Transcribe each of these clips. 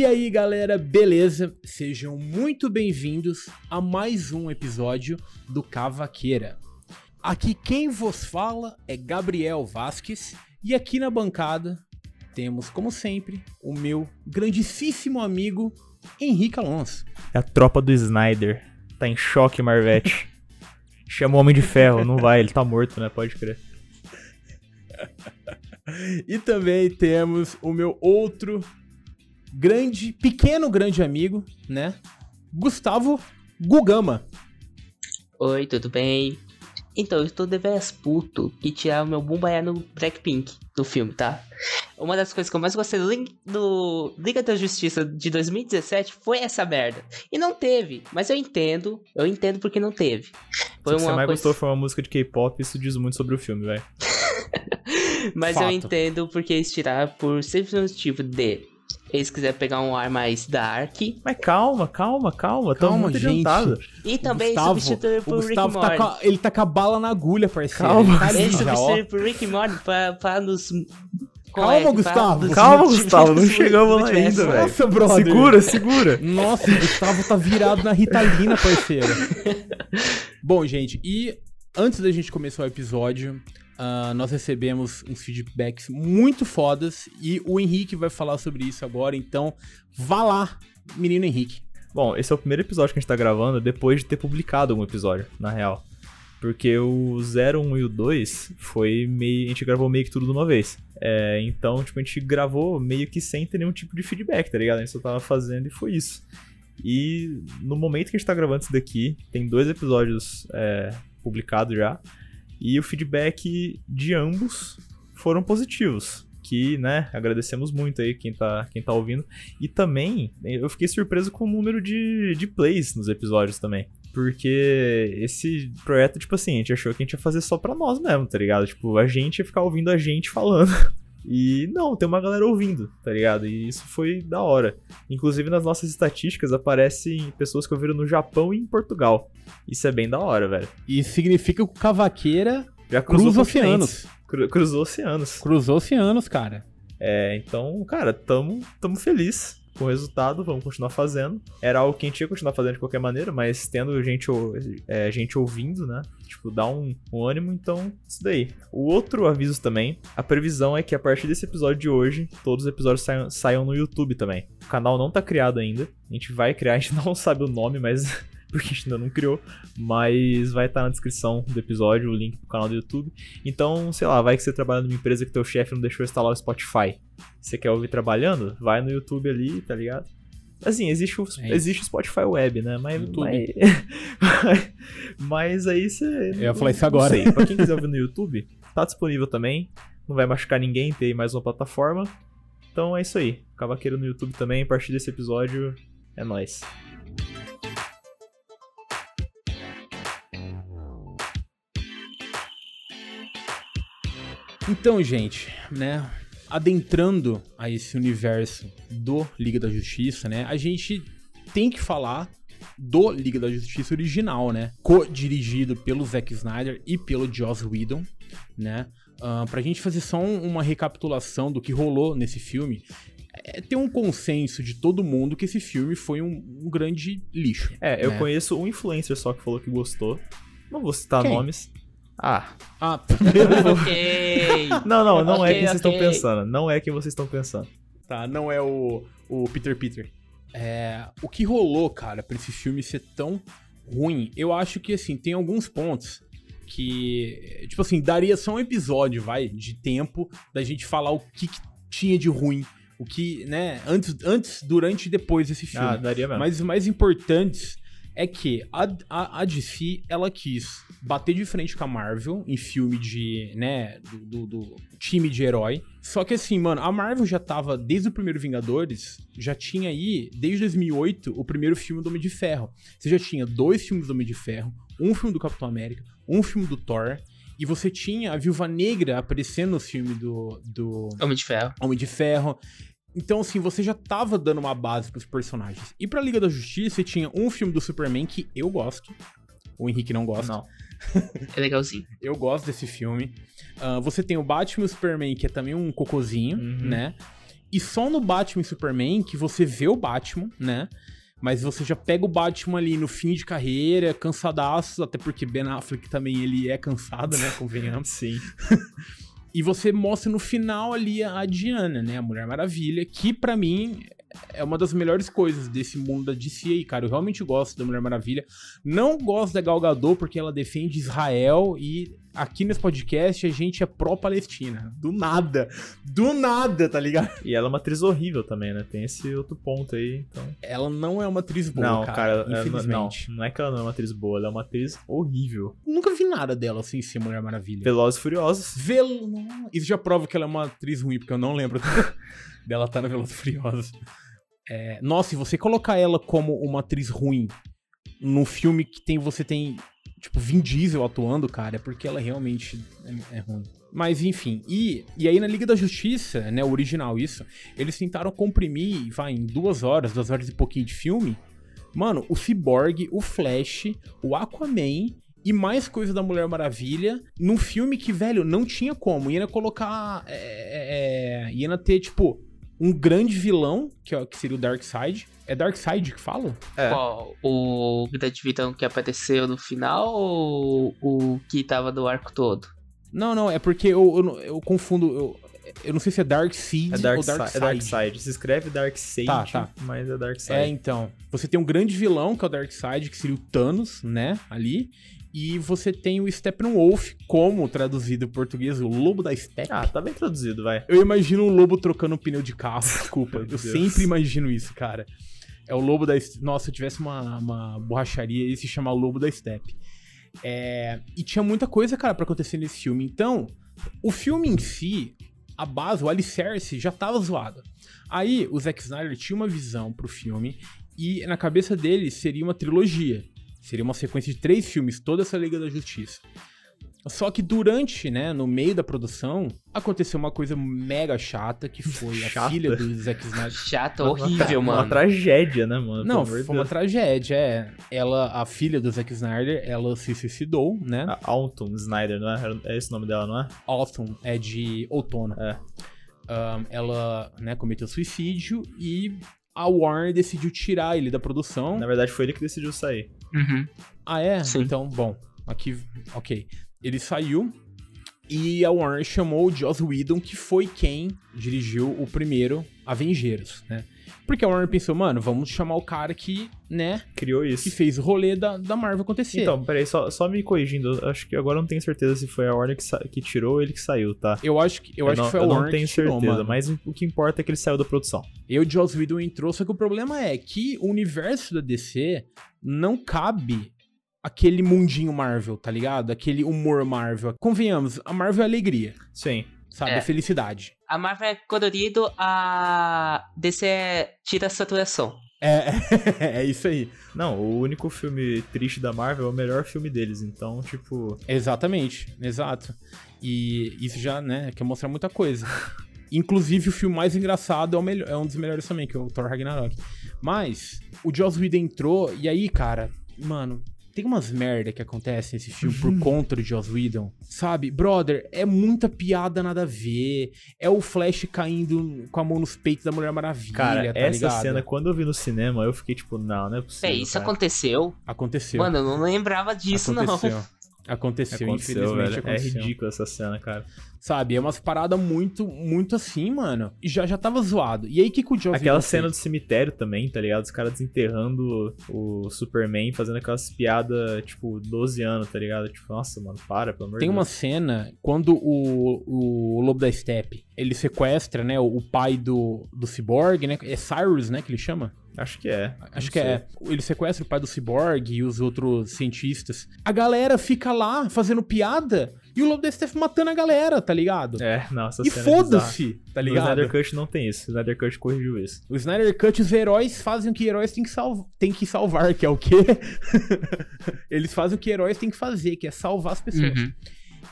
E aí, galera, beleza? Sejam muito bem-vindos a mais um episódio do Cavaqueira. Aqui quem vos fala é Gabriel Vasques e aqui na bancada temos, como sempre, o meu grandíssimo amigo Henrique Alonso. É a tropa do Snyder. Tá em choque, Marvete. Chama o Homem de Ferro, não vai, ele tá morto, né? Pode crer. e também temos o meu outro grande, pequeno grande amigo, né? Gustavo Gugama. Oi, tudo bem? Então, eu estou deveras puto que tirar o meu Bumbaya no Blackpink do filme, tá? Uma das coisas que eu mais gostei do, do Liga da Justiça de 2017 foi essa merda. E não teve, mas eu entendo, eu entendo porque não teve. Foi o que você mais coisa... gostou foi uma música de K-pop, isso diz muito sobre o filme, velho. mas Fato. eu entendo porque eles tiraram por simples motivo de eles quiserem pegar um ar mais dark. Mas calma, calma, calma. Calma, muito gente. Adiantado. E também Gustavo, substituir por Rick Morty. Tá a, ele tá com a bala na agulha, parceiro. Calma. Ele, tá ele substituir por Rick Morty pra, pra nos... Calma, Gustavo. Calma, Gustavo. Não chegamos lá ainda, velho. Nossa, brother. Segura, segura. Nossa, o Gustavo tá virado na Ritalina, parceiro. Bom, gente, e antes da gente começar o episódio, Uh, nós recebemos uns feedbacks muito fodas e o Henrique vai falar sobre isso agora, então vá lá, menino Henrique. Bom, esse é o primeiro episódio que a gente tá gravando depois de ter publicado algum episódio, na real. Porque o 0, 1 e o 2 foi meio. A gente gravou meio que tudo de uma vez. É, então, tipo, a gente gravou meio que sem ter nenhum tipo de feedback, tá ligado? A gente só tava fazendo e foi isso. E no momento que a gente tá gravando isso daqui, tem dois episódios é, publicados já. E o feedback de ambos foram positivos. Que, né, agradecemos muito aí quem tá, quem tá ouvindo. E também, eu fiquei surpreso com o número de, de plays nos episódios também. Porque esse projeto, tipo assim, a gente achou que a gente ia fazer só pra nós mesmo, tá ligado? Tipo, a gente ia ficar ouvindo a gente falando. E não, tem uma galera ouvindo, tá ligado? E isso foi da hora. Inclusive nas nossas estatísticas aparecem pessoas que ouviram no Japão e em Portugal. Isso é bem da hora, velho. E significa que o Cavaqueira já cruza oceanos. Cru, cruzou oceanos. Cruzou oceanos, cara. É, então, cara, tamo, tamo feliz com resultado, vamos continuar fazendo. Era algo que a gente ia continuar fazendo de qualquer maneira, mas tendo gente, é, gente ouvindo, né? Tipo, dá um, um ânimo, então, isso daí. O outro aviso também, a previsão é que a partir desse episódio de hoje, todos os episódios saiam, saiam no YouTube também. O canal não tá criado ainda, a gente vai criar, a gente não sabe o nome, mas porque a gente ainda não criou, mas vai estar tá na descrição do episódio o link pro canal do YouTube. Então, sei lá, vai que você trabalha numa empresa que teu chefe não deixou instalar o Spotify. Você quer ouvir trabalhando? Vai no YouTube ali, tá ligado? Assim, existe o, é existe o Spotify Web, né? Mas, YouTube. Mas, mas aí você. Eu ia falar isso agora. Sei. Pra quem quiser ouvir no YouTube, tá disponível também. Não vai machucar ninguém ter mais uma plataforma. Então é isso aí. Cavaqueiro no YouTube também. A partir desse episódio, é nóis. Então, gente, né? Adentrando a esse universo do Liga da Justiça, né? A gente tem que falar do Liga da Justiça original, né? Co-dirigido pelo Zack Snyder e pelo Joss Whedon, né? Uh, pra gente fazer só um, uma recapitulação do que rolou nesse filme, é, tem um consenso de todo mundo que esse filme foi um, um grande lixo. É, né? eu conheço um influencer só que falou que gostou. Não vou citar Quem? nomes. Ah. Ah, ok. Não, não, não okay, é quem okay. vocês estão pensando. Não é quem vocês estão pensando. Tá, não é o, o Peter Peter. É, o que rolou, cara, pra esse filme ser tão ruim, eu acho que, assim, tem alguns pontos que, tipo assim, daria só um episódio, vai, de tempo da gente falar o que, que tinha de ruim o que, né, antes, antes, durante e depois desse filme. Ah, daria mesmo. Mas os mais importantes é que a, a, a, DC, ela quis bater de frente com a Marvel em filme de, né, do, do, do, time de herói. Só que assim, mano, a Marvel já tava, desde o primeiro Vingadores, já tinha aí, desde 2008, o primeiro filme do Homem de Ferro. Você já tinha dois filmes do Homem de Ferro, um filme do Capitão América, um filme do Thor, e você tinha a Viúva Negra aparecendo no filme do, do Homem de Ferro. Homem de Ferro. Então, assim, você já tava dando uma base pros personagens. E pra Liga da Justiça, tinha um filme do Superman que eu gosto. O Henrique não gosta. Não. É legalzinho. eu gosto desse filme. Uh, você tem o Batman e o Superman, que é também um cocozinho, uhum. né? E só no Batman e Superman que você vê o Batman, né? Mas você já pega o Batman ali no fim de carreira, cansadaço, até porque Ben Affleck também ele é cansado, né? Convenhamos. Sim. E você mostra no final ali a Diana, né? A Mulher Maravilha, que pra mim é uma das melhores coisas desse mundo da DC aí, cara. Eu realmente gosto da Mulher Maravilha. Não gosto da Gal Gadot porque ela defende Israel e aqui nesse podcast a gente é pró-Palestina. Do nada. Do nada, tá ligado? E ela é uma atriz horrível também, né? Tem esse outro ponto aí, então... Ela não é uma atriz boa, não, cara, cara, infelizmente. não, não é que ela não é uma atriz boa, ela é uma atriz horrível. Nunca vi nada dela assim ser Mulher Maravilha. Velozes e Furiosos. Não, Isso já prova que ela é uma atriz ruim, porque eu não lembro dela estar na Velozes e Furiosos. É, nossa, se você colocar ela como uma atriz ruim num filme que tem você tem, tipo, Vin Diesel atuando, cara, é porque ela realmente é, é ruim. Mas enfim, e, e aí na Liga da Justiça, né, o original isso, eles tentaram comprimir, vai, em duas horas, duas horas e pouquinho de filme, mano, o Cyborg, o Flash, o Aquaman e mais coisa da Mulher Maravilha num filme que, velho, não tinha como. Ia colocar. É, é, é, ia ter, tipo, um grande vilão, que, é- que seria o Darkseid. É Darkseid que fala? É. Qual? O grande vilão que apareceu no final ou o que tava do arco todo? Não, não, é porque eu, eu, eu confundo. Eu, eu não sei se é Darkseid É ou Dark, Darkseid. é Darkseid. Se escreve Darkseid, Tá, tá. mas é É, Darkseid. então. Você tem um grande vilão, que é o Darkseid, que seria o Thanos, né? Ali. E você tem o Steppenwolf, como traduzido em português, o Lobo da Steppe. Ah, tá bem traduzido, vai. Eu imagino um lobo trocando um pneu de carro, desculpa. Eu Deus. sempre imagino isso, cara. É o lobo da. Nossa, se eu tivesse uma, uma borracharia, ia se chamar Lobo da Steppe. É, E tinha muita coisa, cara, pra acontecer nesse filme. Então, o filme em si, a base, o alicerce, já tava zoado. Aí, o Zack Snyder tinha uma visão pro filme e na cabeça dele seria uma trilogia. Seria uma sequência de três filmes, toda essa Liga da Justiça. Só que durante, né, no meio da produção, aconteceu uma coisa mega chata, que foi a Chata? filha do Zack Snyder. Chato, Uma- horrível, uma, mano. Uma tragédia, né, mano? Não, foi uma Deus. tragédia, é. Ela, a filha do Zack Snyder, ela se suicidou, né? A Alton Snyder, não é? É esse o nome dela, não é? Autumn é de outono. É. Ahn, ela, né, cometeu suicídio e a Warner decidiu tirar ele da produção. Na verdade, foi ele que decidiu sair. Uhum. Ah, é? Sim. Então, bom, aqui, ok. Ele saiu e a Warner chamou o Joss Whedon, que foi quem dirigiu o primeiro Avengers, né? Porque a Warner pensou, mano, vamos chamar o cara que, né, Criou que isso. fez o rolê da, da Marvel acontecer. Então, peraí, só, só me corrigindo. eu Acho que agora eu não tenho certeza se foi a Warner que, que tirou ou ele que saiu, tá? eu acho que, eu acho não, que foi a eu Warner não tenho que tirou, certeza, mano. mas o que importa é que ele saiu da produção. E o Joss Whedon entrou, só que o problema é que o universo da DC não cabe aquele mundinho Marvel, tá ligado? Aquele humor Marvel. Convenhamos, a Marvel é alegria, Sim. Sabe? É. Felicidade. A Marvel é colorido, a DC é... tira a saturação. É, é isso aí. Não, o único filme triste da Marvel é o melhor filme deles, então, tipo. Exatamente, exato. E isso já, né, quer mostrar muita coisa. Inclusive, o filme mais engraçado é, o melhor, é um dos melhores também, que é o Thor Ragnarok. Mas, o Joss Whedon entrou, e aí, cara, mano, tem umas merda que acontecem nesse filme por conta do Joss Whedon. Sabe, brother, é muita piada nada a ver. É o Flash caindo com a mão nos peitos da Mulher Maravilha, Cara, tá essa ligado? cena, quando eu vi no cinema, eu fiquei tipo, não, não é possível. É, isso cara. aconteceu? Aconteceu. Mano, eu não lembrava disso, aconteceu. não. Aconteceu, Aconteceu, infelizmente velho. É aconteceu. ridículo essa cena, cara. Sabe? É umas paradas muito, muito assim, mano. E já, já tava zoado. E aí, o que, que o Joss Aquela cena do fez? cemitério também, tá ligado? Os caras desenterrando o Superman, fazendo aquelas piadas, tipo, 12 anos, tá ligado? Tipo, nossa, mano, para, pelo amor Tem de uma Deus. cena quando o, o Lobo da Steppe, ele sequestra, né, o, pai do, do Cyborg, né? É Cyrus, né, que ele chama? Acho que é. Acho que sei. é. Ele sequestra o pai do Cyborg e os outros cientistas. A galera fica lá fazendo piada e o Lobo da Steppe matando a galera, tá ligado? É, não, essa e é foda-se, tá ligado? Snyder Cut não tem isso. O Snyder Cut corrigiu isso. O Snyder Cut, os heróis fazem o que heróis têm que, salv tem que salvar, que é o quê? Eles fazem o que heróis têm que fazer, que é salvar as pessoas. Uhum.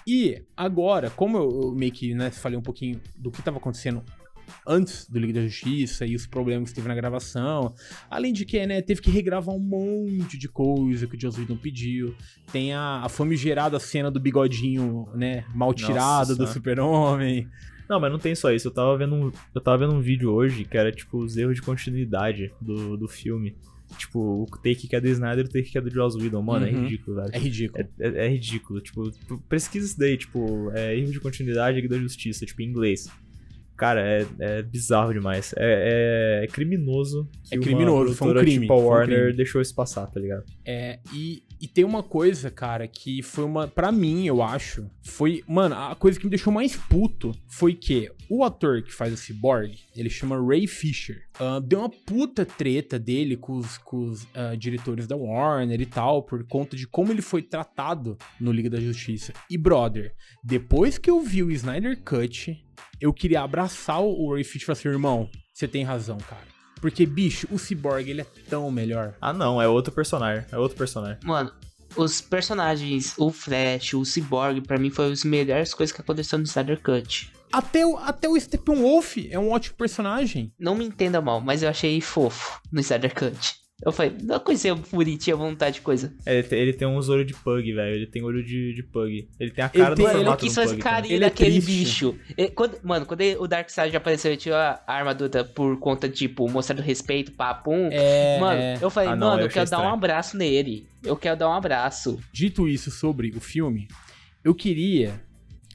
E agora, como eu, eu meio que né, falei um pouquinho do que tava acontecendo antes do Liga da Justiça e os problemas que teve na gravação, além de que, né, teve que regravar um monte de coisa que o Joss Whedon pediu. Tem a, a famigerada cena do bigodinho, né, mal Nossa tirado do Senhora. super-homem. Não, mas não tem só isso. Eu tava vendo um, eu tava vendo um vídeo hoje que era, tipo, os erros de continuidade do, do filme. Tipo, o take que é do Snyder e o take que é do Joss Whedon. Mano, é Uhum. ridículo, velho. É ridículo. É, é- é ridículo. Tipo, pesquisa isso daí, tipo, é erro de continuidade e da justiça, tipo, em inglês. Cara, é, é bizarro demais. É, é- é criminoso. que É criminoso, foi um crime, Tipo a foi um Warner crime. deixou isso passar, tá ligado? É, e, e tem uma coisa, cara, que foi uma. Pra mim, eu acho. Foi. Mano, a coisa que me deixou mais puto foi que o ator que faz o Cyborg, ele chama Ray Fisher. ah, deu uma puta treta dele com os, com os ah, diretores da Warner e tal, por conta de como ele foi tratado no Liga da Justiça. E, brother, depois que eu vi o Snyder Cut, eu queria abraçar o Ray Fisher e falar assim, irmão, você tem razão, cara. Porque, bicho, o Cyborg, ele é tão melhor. Ah, não, é outro personagem. É outro personagem. Mano, os personagens, o Flash, o Cyborg, pra mim foi as melhores coisas que aconteceu no Snyder Cut. Até o, até o Steppenwolf é um ótimo personagem. Não me entenda mal, mas eu achei fofo no Snyder Cut. Eu falei, não coisa bonitinha, vontade de coisa. É, ele, tem, ele tem uns olhos de pug, velho. Ele tem olho de, de pug. Ele tem a cara do ele Mano, eu formato quis do fazer pug. carinho. Ele é daquele triste. bicho. Ele- quando- mano, quando ele- o Darkseid apareceu, ele tinha a armadura por conta, tipo, mostrando respeito, papum. É, Mano, é. eu falei, Ah, não, mano, eu eu quero achei dar um estranho. abraço nele. Eu quero dar um abraço. Dito isso sobre o filme, eu queria,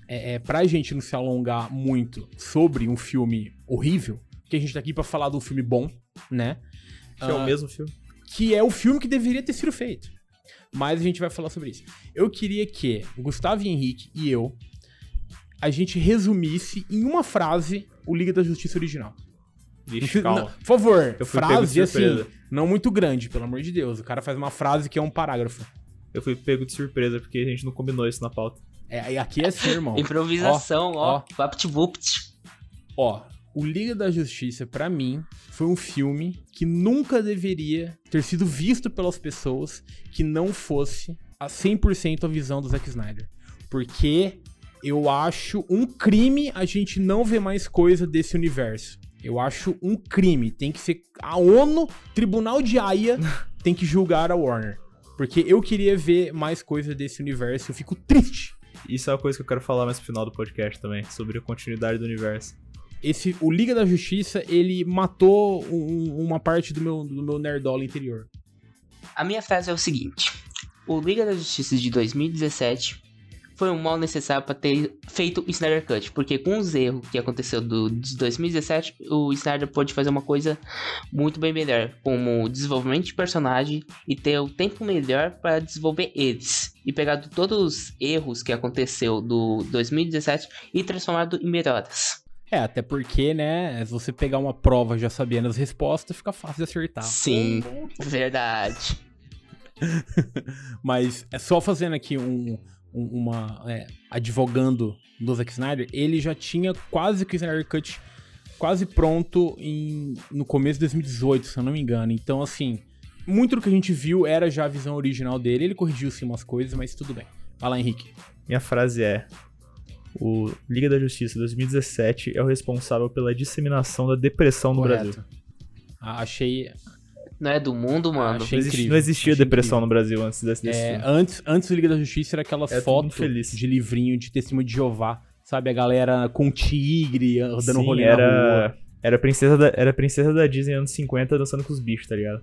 é, é, pra gente não se alongar muito sobre um filme horrível, que a gente tá aqui pra falar de um filme bom, né? Que é o Ah, mesmo filme. que é o filme que deveria ter sido feito. Mas a gente vai falar sobre isso. Eu queria que o Gustavo Henrique e eu a gente resumisse em uma frase o Liga da Justiça original. Vixe, Não, calma. por favor, frase assim, não muito grande, pelo amor de Deus. O cara faz uma frase que é um parágrafo. Eu fui pego de surpresa porque a gente não combinou isso na pauta. É, aqui é assim, irmão. Improvisação, ó. ó. Vapt-vupt. Ó, o Liga da Justiça, pra mim, foi um filme que nunca deveria ter sido visto pelas pessoas que não fosse a 100% a visão do Zack Snyder. Porque eu acho um crime a gente não ver mais coisa desse universo. Eu acho um crime. Tem que ser a ONU, Tribunal de Haia, tem que julgar a Warner. Porque eu queria ver mais coisa desse universo. Eu fico triste. Isso é uma coisa que eu quero falar mais pro final do podcast também, sobre a continuidade do universo. Esse o Liga da Justiça, ele matou um- uma parte do meu, do meu nerdola interior. A minha frase é o seguinte: O Liga da Justiça de 2017 foi um mal necessário para ter feito o Snyder Cut, porque com os erros que aconteceu do, de 2017, o Snyder pôde fazer uma coisa muito bem melhor, como desenvolvimento de personagem e ter o tempo melhor para desenvolver eles. E pegar todos os erros que aconteceu do 2017 e transformado em melhoras. É, até porque, né, se você pegar uma prova já sabendo as respostas, fica fácil de acertar. Sim, verdade. Mas é só fazendo aqui um, um- uma. é, advogando do Zack Snyder, ele já tinha quase que o Snyder Cut quase pronto em, no começo de 2018, se eu não me engano. Então, assim, muito do que a gente viu era já a visão original dele. Ele corrigiu sim umas coisas, mas tudo bem. Vai lá, Henrique. Minha frase é: O Liga da Justiça 2017 é o responsável pela disseminação da depressão no Correto. Brasil. Ah, achei. Não é do mundo, mano. Achei Não, existi- incrível, não existia achei depressão incrível. no Brasil antes desse, desse É, filme. antes, antes do Liga da Justiça era aquela Era todo foto de livrinho de testemunho de Jeová. Sabe, a galera com tigre dando Sim, rolê na rua. era, era, princesa da, era princesa da Disney anos 50 dançando com os bichos, tá ligado?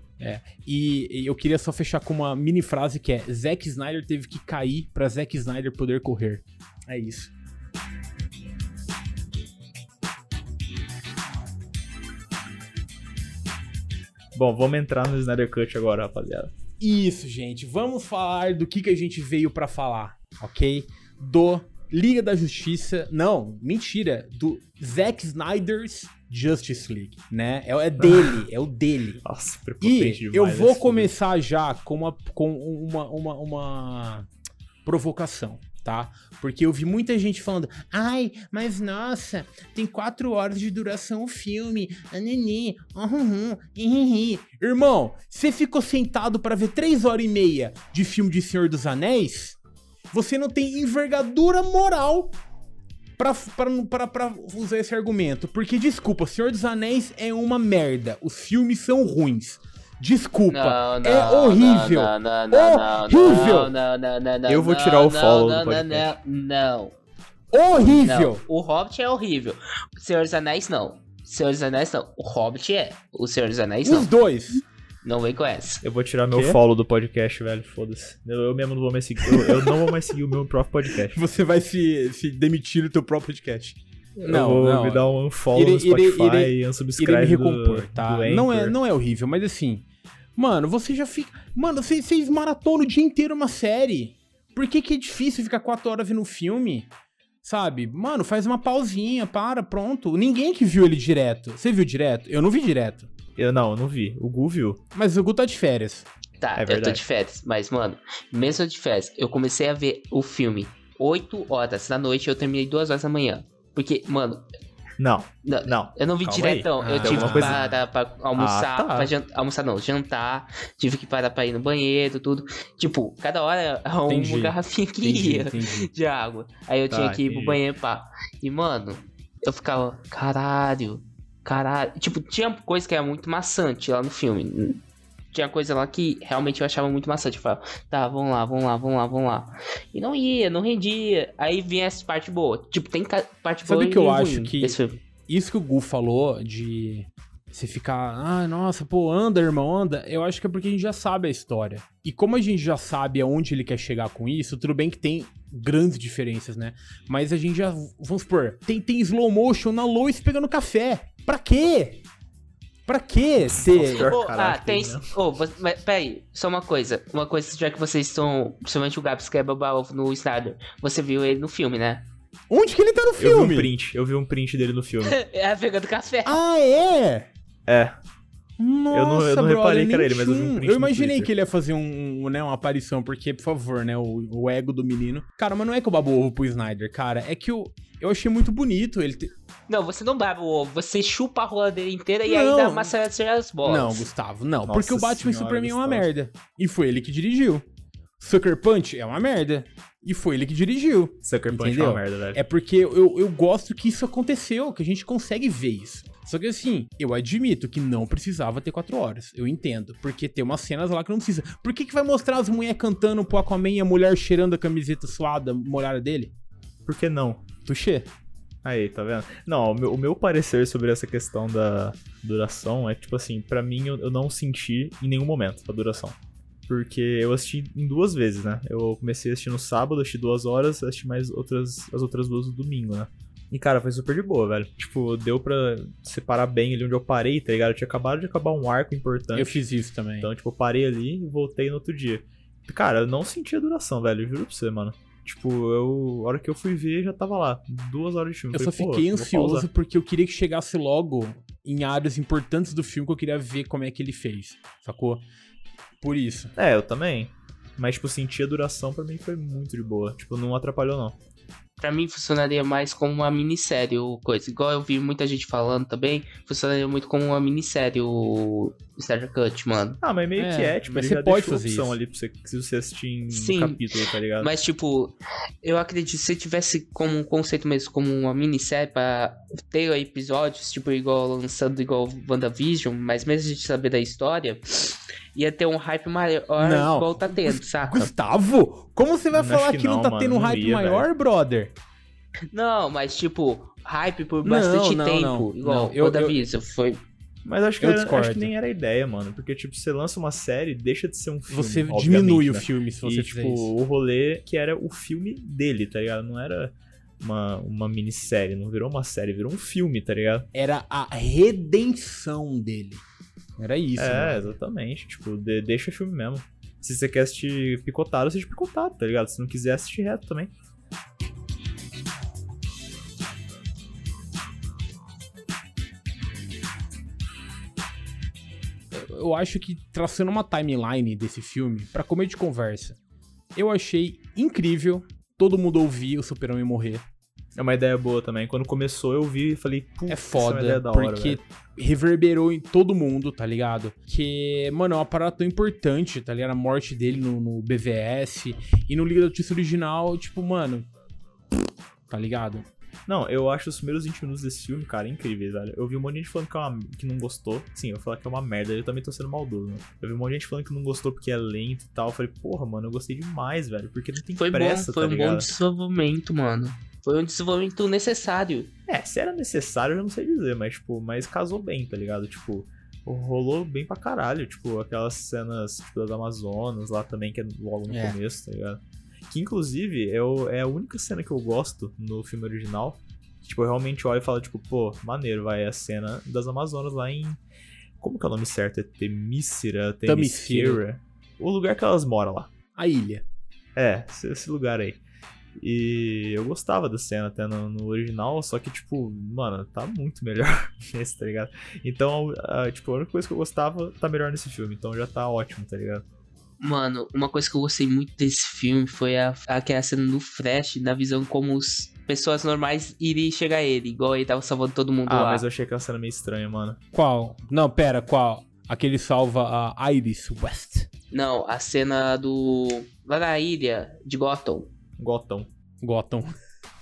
E, e eu queria só fechar com uma mini frase que é: Zack Snyder teve que cair pra Zack Snyder poder correr. É isso. Bom, vamos entrar no Snyder Cut agora, rapaziada. Isso, gente. Vamos falar do que, que a gente veio pra falar, ok? Do Liga da Justiça. Não, mentira. Do Zack Snyder's Justice League, né? É, é dele, é o dele. Nossa, prepotente E demais. eu vou esse filme. começar já com uma, com uma, uma, uma provocação, tá? Porque eu vi muita gente falando, ai, mas nossa, tem quatro horas de duração o filme, anene, uhum, hihihi. Irmão, você ficou sentado pra ver três horas e meia de filme de Senhor dos Anéis? Você não tem envergadura moral pra usar esse argumento. Porque, desculpa, Senhor dos Anéis é uma merda. Os filmes são ruins. Desculpa. Não, é não, horrível. Não, não, não, não, Horrível. não, não, não, não, não, Eu vou não, tirar o não, follow do não, não, podcast. não, não. Horrível! Não, o Hobbit é horrível. O Senhor dos Anéis, não. Senhor dos Anéis, não. O Hobbit é. O Senhor dos Anéis, não. Os dois. Não vem com essa. Eu vou tirar meu Quê? follow do podcast, velho. Foda-se. Eu, eu mesmo não vou mais seguir. Eu, eu não vou mais seguir o meu próprio podcast. Você vai se, se demitir do teu próprio podcast. eu vou me dar um unfollow Irei- no Spotify irei- irei- e Irei me do, recompor, tá? do Não é, não é horrível, mas assim. Mano, você já fica. Mano, vocês, vocês maratonam o dia inteiro uma série. Por que, que é difícil ficar quatro horas vendo um filme? Sabe? Mano, faz uma pausinha, para, pronto. Ninguém que viu ele direto. Você viu direto? Eu não vi direto. Eu não, eu não vi. O Gu viu. Mas o Gu tá de férias. Tá, É eu tô de férias. Mas, mano, mesmo de férias, eu comecei a ver o filme 8 horas da noite e eu terminei 2 horas da manhã. Porque, mano, Não, não, não. eu não vi Calma diretão. aí. eu Ah, tive que coisa- parar pra almoçar. Ah, tá. pra Almoçar não, jantar. Tive que parar pra ir no banheiro, tudo. Tipo, cada hora é uma Entendi. garrafinha que Entendi, ia entendi. de água. Aí eu Tá, tinha que ir pro banheiro, pá. E, mano, eu ficava, caralho, caralho. Tipo, tinha coisa que era muito maçante lá no filme. Tinha coisa lá que realmente eu achava muito maçante. Eu falava, tá, vamos lá, vamos lá, vamos lá, vamos lá. E não ia, não rendia. Aí vinha essa parte boa. Tipo, tem parte Sabe boa o que eu e acho ruim que-. Isso que o Gu falou de você ficar, ah, nossa, pô, anda, irmão, anda. Eu acho que é porque a gente já sabe a história. E como a gente já sabe aonde ele quer chegar com isso, tudo bem que tem grandes diferenças, né? Mas a gente já, vamos supor, tem, tem slow motion na Lois pegando café. Pra quê? Pra ter... Pior Ô, caralho ah, que tem. tem, né? Ô, você- mas, peraí, só uma coisa. Uma coisa, já que vocês estão. Principalmente o Gabs que é babá ovo no Snyder. Você viu ele no filme, né? Onde que ele tá no Eu vi filme? um print, eu vi um print dele no filme. É pegando café. Ah, é? É, Nossa, Eu não- eu não brother, reparei que era ele, mas eu vi um Eu imaginei que ele ia fazer um, um, né, uma aparição, porque, por favor, né, o, o ego do menino. Cara, mas não é que eu babo ovo pro Snyder, cara. É que eu, eu achei muito bonito ele ter... Não, você não baba o ovo, você chupa a rola dele inteira e Não. aí dá uma série as bolas. Não, Gustavo, não. Nossa porque o Batman e senhora, Superman é uma merda. E foi ele que dirigiu. Sucker Punch é uma merda. E foi ele que dirigiu. Sucker Punch é Entendeu? uma merda, velho. É porque eu, eu gosto que isso aconteceu, que a gente consegue ver isso. Só que assim, eu admito que não precisava ter quatro horas. Eu entendo. Porque tem umas cenas lá que não precisa. Por que, que vai mostrar as mulheres cantando pro Aquaman e a mulher cheirando a camiseta suada, molhada dele? Por que não? Tuxê. Aí, tá vendo? Não, o meu, o meu parecer sobre essa questão da duração é que, tipo assim, pra mim eu, eu não senti em nenhum momento a duração. Porque eu assisti em duas vezes, né? Eu comecei a assistir no sábado, assisti duas horas, assisti mais outras, as outras duas no domingo, né? E, cara, foi super de boa, velho. Tipo, deu pra separar bem ali onde eu parei, tá ligado? Eu tinha acabado de acabar um arco importante. Eu fiz isso também. Então, tipo, eu parei ali e voltei no outro dia. Cara, eu não senti a duração, velho. Eu juro pra você, mano. Tipo, eu. A hora que eu fui ver, já tava lá. Duas horas de filme. Eu só Falei, pô, fiquei ansioso porque eu queria que chegasse logo em áreas importantes do filme que eu queria ver como é que ele fez. Sacou? Por isso. É, eu também. Mas, tipo, sentir a duração pra mim foi muito de boa. Tipo, não atrapalhou, não. Pra mim funcionaria mais como uma minissérie ou coisa. Igual eu vi muita gente falando também, funcionaria muito como uma minissérie o Star Cut, mano. Ah, mas meio É, que é, tipo, mas ele você já pode fazer opção isso. ali pra você, se você assistir em Sim. capítulo, tá ligado? Mas, tipo, eu acredito que se tivesse como um conceito mesmo, como uma minissérie pra ter episódios, tipo, igual lançando igual WandaVision, mas mesmo a gente saber da história, ia ter um hype maior Não. igual tá tendo, saca? Gustavo, como você vai Acho falar que que, não, não, tá mano, tendo um não hype ia, maior, brother? Não, mas, tipo, hype por Não, bastante não, tempo, não. igual Não, eu- WandaVision, foi... Mas acho que, Eu era- acho que nem era a ideia, mano. Porque, tipo, você lança uma série, deixa de ser um filme. Você diminui o né? filme se você e, tipo, isso. o rolê que era o filme dele, tá ligado? Não era uma, uma minissérie, não virou uma série, virou um filme, tá ligado? Era a redenção dele. Era isso. é, mano. exatamente. Tipo, de- deixa o filme mesmo. Se você quer assistir picotado, assiste picotado, tá ligado? Se não quiser, assiste reto também. Eu acho que traçando uma timeline desse filme, pra comer de conversa, eu achei incrível todo mundo ouvir o Super-Homem morrer. É uma ideia boa também. Quando começou, eu vi e falei, putz, É essa uma foda, ideia da hora, porque velho. reverberou em todo mundo, tá ligado? Que, mano, é uma parada tão importante, tá ligado? A morte dele no, no BVS e no Liga da Justiça original, tipo, mano. Tá ligado? Não, eu acho os primeiros 20 minutos desse filme, cara, incríveis, velho. Eu vi um monte de gente falando que, é uma- que não gostou. Sim, eu vou falar que é uma merda, eu também tô sendo maldoso, né? Eu vi um monte de gente falando que não gostou porque é lento e tal. Eu falei, porra, mano, eu gostei demais, velho. Porque não tem Foi pressa, bom, foi tá um ligado? bom desenvolvimento, mano. Foi um desenvolvimento necessário. É, se era necessário, eu já não sei dizer, mas, tipo, mas casou bem, tá ligado? Tipo, rolou bem pra caralho, tipo, aquelas cenas tipo, das Amazonas lá também, que é logo no É. começo, tá ligado? Que, inclusive, é, o- é a única cena que eu gosto no filme original. que, Tipo, eu realmente olho e falo, tipo, pô, maneiro, vai, a cena das Amazonas lá em... Como que é o nome certo? É Temícera? Temícera? O lugar que elas moram lá. A ilha. É, esse, esse lugar aí. E eu gostava da cena até no, no original, só que, tipo, mano, tá muito melhor nesse, tá ligado? Então, a- tipo, a única coisa que eu gostava tá melhor nesse filme, então já tá ótimo, tá ligado? Mano, uma coisa que eu gostei muito desse filme foi a, aquela cena do Flash, na visão como as pessoas normais iriam chegar a ele, igual ele tava salvando todo mundo Ah, lá. mas eu achei aquela cena meio estranha, mano. Qual? Não, pera, qual? Aquele salva a Iris West. Não, a cena do. lá na ilha de Gotham. Gotão. Gotham.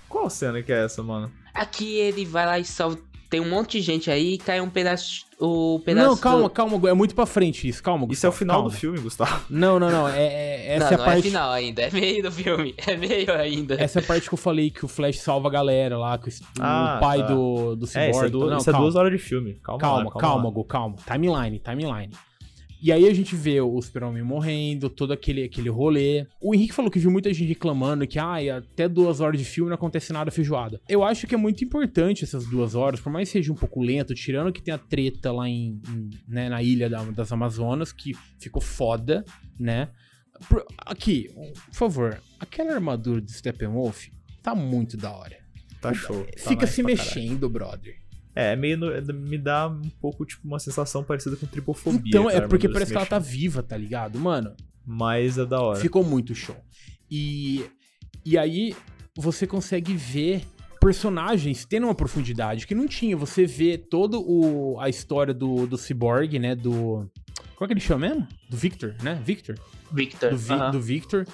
Qual cena que é essa, mano? Aqui ele vai lá e salva. Tem um monte de gente aí e cai um pedaço. O pedaço Não, calma, do- calma, é muito pra frente isso, calma. Isso é o Gustavo, final calma. do filme, Gustavo. Não, não, não, é, é- essa não, é a não parte... é final ainda, é meio do filme. É meio ainda. Essa é a parte que eu falei que o Flash salva a galera lá, que o, Ah, pai tá. do, do É, Cyborg. isso é, duas, Não, isso é calma. duas horas de filme. Calma, Calma, lá, calma, calma. calma. Timeline, timeline. E aí a gente vê o Super-Homem morrendo, todo aquele, aquele rolê. O Henrique falou que viu muita gente reclamando que, ai, até duas horas de filme não acontece nada feijoada. Eu acho que é muito importante essas duas horas, por mais que seja um pouco lento, tirando que tem a treta lá em, em, né, na ilha da- das Amazonas, que ficou foda, né? Por- aqui, por favor, aquela armadura do Steppenwolf tá muito da hora. Tá show. tá Fica nice se mexendo, brother. É, meio no- me dá um pouco, tipo, uma sensação parecida com tripofobia. Então, cara, é porque parece que ela tá viva, tá ligado? Mano, Mas é da hora. ficou muito show. E, e aí você consegue ver personagens tendo uma profundidade que não tinha. Você vê toda o, a história do, do Cyborg, né? Do. Qual é que ele chama mesmo? Do Victor, né? Victor? Victor. Do, Vi- aham. do Victor.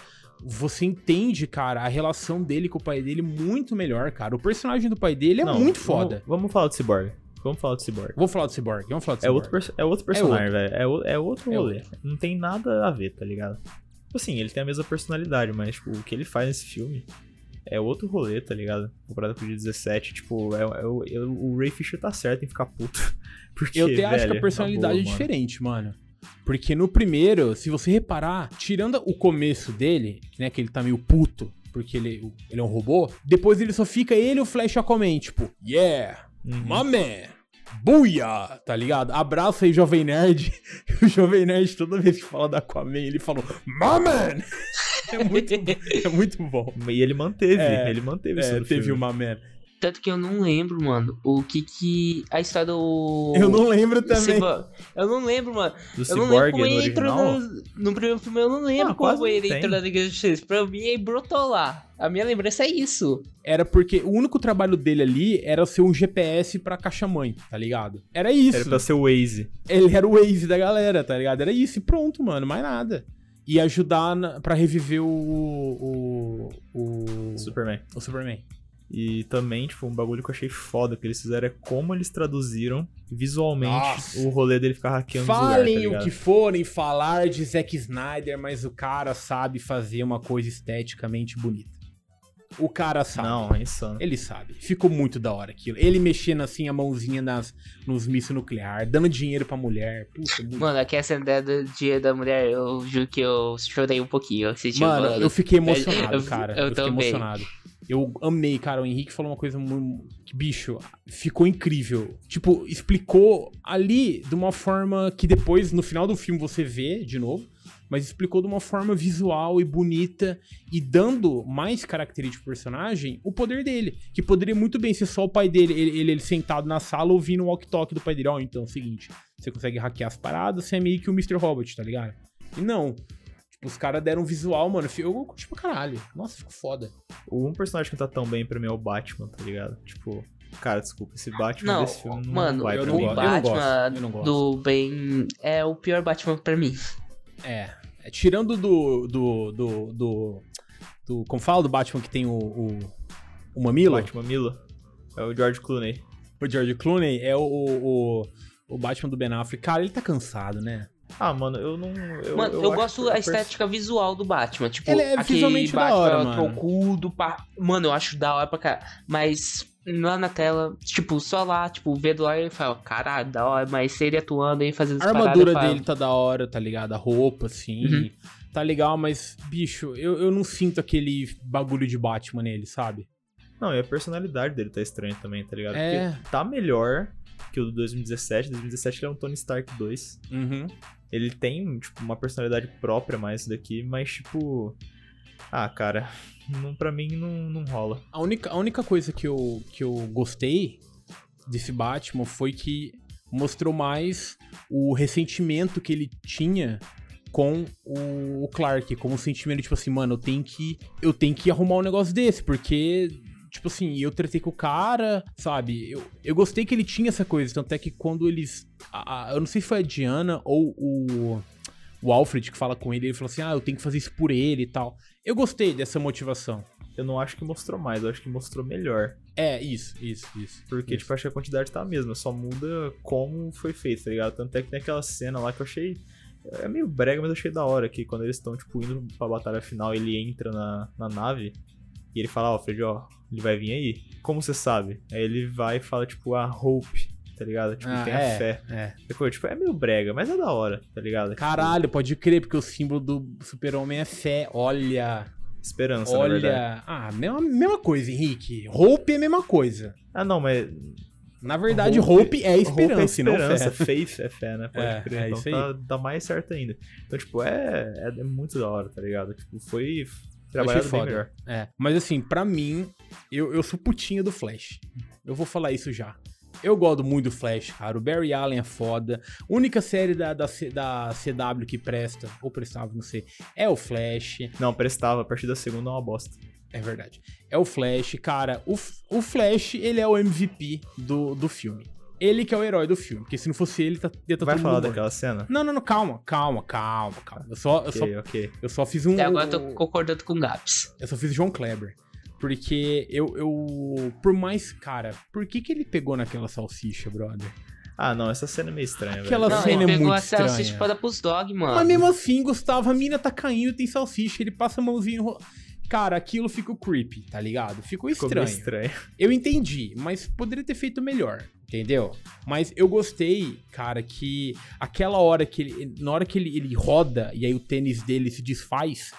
Você entende, cara, a relação dele com o pai dele muito melhor, cara. O personagem do pai dele é Não, muito vamos- foda. Vamos, falar do Cyborg. Vamos falar do Cyborg. Vou falar do Cyborg, vamos falar do É Cyborg. outro, perso- é outro personagem, velho. É, é outro É rolê. Não tem nada a ver, tá ligado? Tipo assim, ele tem a mesma personalidade, mas, tipo, o que ele faz nesse filme é outro rolê, tá ligado? Comparado com o dia 17, tipo, é, é o- é o Ray Fisher tá certo em ficar puto. Porque, Eu até acho que velho, a personalidade na é boa, mano. diferente, mano. Porque no primeiro, se você reparar, tirando o começo dele, né, que ele tá meio puto, porque ele, ele é um robô, depois ele só fica ele e o Flash Aquaman, tipo, yeah, Uhum. my man, buia, tá ligado? Abraço aí, Jovem Nerd. O Jovem Nerd, toda vez que fala da Aquaman, ele fala, my man! É muito, é muito bom. E ele manteve, É, ele manteve É, teve filme. uma man. Tanto que eu não lembro, mano, o que que. A história do. Eu não lembro também. Eu não lembro, mano. Do Eu não lembro Cyborg como ele entrou original. no, no primeiro filme, eu não lembro Ah, como ele tem. entrou na Liga da Justiça. Pra mim, ele brotou lá. A minha lembrança é isso. Era porque o único trabalho dele ali era ser um GPS pra caixa-mãe, tá ligado? Era isso. Era pra ser o Waze. Ele era o Waze da galera, tá ligado? Era isso e pronto, mano, mais nada. E ajudar na, pra reviver o. O. O. Superman. o Superman. E também, tipo, um bagulho que eu achei foda que eles fizeram é como eles traduziram visualmente Nossa. o rolê dele ficar hackeando lugares, Falem tá o que forem falar de Zack Snyder, mas o cara sabe fazer uma coisa esteticamente bonita. O cara sabe. Não, é insano. Ele sabe. Ficou muito da hora aquilo. Ele mexendo assim a mãozinha nas, nos mísseis nucleares, dando dinheiro pra mulher. Puta, muito Mano, aqui essa ideia do dia da mulher, eu juro que eu chorei um pouquinho. assistindo, Mano, eu fiquei emocionado, Eu- cara. eu Eu, fiquei também. emocionado. Eu amei, cara. O Henrique falou uma coisa muito. Bicho, ficou incrível. Tipo, explicou ali de uma forma que depois, no final do filme, você vê de novo. Mas explicou de uma forma visual e bonita e dando mais característica pro personagem o poder dele. Que poderia muito bem ser só o pai dele, ele, ele, ele sentado na sala ouvindo o walk-talk do pai dele. Ó, então é o seguinte: você consegue hackear as paradas, você é meio que o Mr. Robot, tá ligado? E não. Os caras deram um visual, mano. Eu curti pra caralho. Nossa, ficou foda. Um personagem que não tá tão bem pra mim é o Batman, tá ligado? Tipo, cara, desculpa, esse Batman Não, desse filme não mano, vai eu pra não o mim. Batman gosto, eu não gosto. do bem é o pior Batman pra mim. É. é, tirando do. do. do. do, do como fala do Batman que tem o. o, o Mamilo? Batman Milo é o George Clooney. O George Clooney é o, o, o Batman do Ben Affleck. Cara, ele tá cansado, né? Ah, mano, eu não. Eu, Mano, eu, acho gosto da estética visual do Batman. Tipo, Ele é aquele visualmente da Batman hora, mano. trocudo, pá. Mano, eu acho da hora pra caralho. Mas lá na tela, tipo, só lá, tipo, vendo lá e fala, caralho, da hora, mas se ele atuando aí fazendo A armadura paradas, dele tá da hora, tá ligado? A roupa, assim. Uhum. Tá legal, mas, bicho, eu, eu não sinto aquele bagulho de Batman nele, sabe? Não, e a personalidade dele tá estranha também, tá ligado? É. Porque tá melhor que o do 2017. 2017 ele é um Tony Stark 2. Uhum. Ele tem, tipo, uma personalidade própria mais daqui, mas, tipo. Ah, cara, não, pra mim não, não rola. A única, a única coisa que eu, que eu gostei desse Batman foi que mostrou mais o ressentimento que ele tinha com o, Clark, como um sentimento, tipo assim, mano, eu tenho que. Eu tenho que arrumar um negócio desse, porque. Tipo assim, eu tretei com o cara, sabe? Eu, eu gostei que ele tinha essa coisa. Tanto é que quando eles. a- a- eu não sei se foi a Diana ou o. O Alfred que fala com ele, ele falou assim: Ah, eu tenho que fazer isso por ele e tal. Eu gostei dessa motivação. Eu não acho que mostrou mais, eu acho que mostrou melhor. É, isso, isso, isso. Porque, Isso. tipo, acho que a quantidade tá a mesma, só muda como foi feito, tá ligado? Tanto é que tem aquela cena lá que eu achei. É meio brega, mas eu achei da hora que quando eles estão, tipo, indo pra batalha final, ele entra na, na nave e ele fala, Alfred, ó, ele vai vir aí. Como você sabe? Aí ele vai e fala, tipo, a Hope, tá ligado? Tipo, Ah, tem é, a fé. É. Depois, tipo, é meio brega, mas é da hora, tá ligado? Caralho, pode crer, porque o símbolo do super-homem é fé. Olha, Tipo, esperança, olha. Ah, mesma, mesma coisa, Henrique. Hope é a mesma coisa. Ah, não, mas Na verdade, Hope- hope, é esperança, e não esperança, fé. faith é fé, né? Pode É, crer. é então tá, tá mais certo ainda. Então, tipo, é, é, é muito da hora, tá ligado? Tipo, foi Achei trabalhado bem foda. melhor. É, mas assim, pra mim, eu, eu sou putinha do Flash. Eu vou falar isso já. Eu gosto muito do Flash, cara. O Barry Allen é foda. Única série da, da, da CW que presta, ou prestava, não sei, é o Flash. Não, prestava. A partir da segunda é uma bosta. É verdade. É o Flash, cara. O, o Flash, ele é o MVP do, do filme. Ele que é o herói do filme. Porque se não fosse ele, tá, ia tá Vai todo falar mundo morto. daquela cena? Não, não, não, calma, calma, calma, calma. Eu só, eu só, Ok, ok. eu só fiz um. Até agora eu tô concordando com o Gaps. Eu só fiz João Kleber. Porque eu, eu. Por mais. Cara, por que que ele pegou naquela salsicha, brother? Ah, não, essa cena é meio estranha, Aquela velho. Não, cena ele é pegou muito a salsicha estranha. para dar pros dog, mano. Mas mesmo assim, Gustavo, a mina tá caindo tem salsicha. Ele passa a mãozinha. enro- Cara, aquilo ficou creepy, tá ligado? Ficou Ficou estranho. estranho. Eu entendi, mas poderia ter feito melhor, entendeu? Mas eu gostei, cara, que aquela hora que ele. Na hora que ele, ele roda e aí o tênis dele se desfaz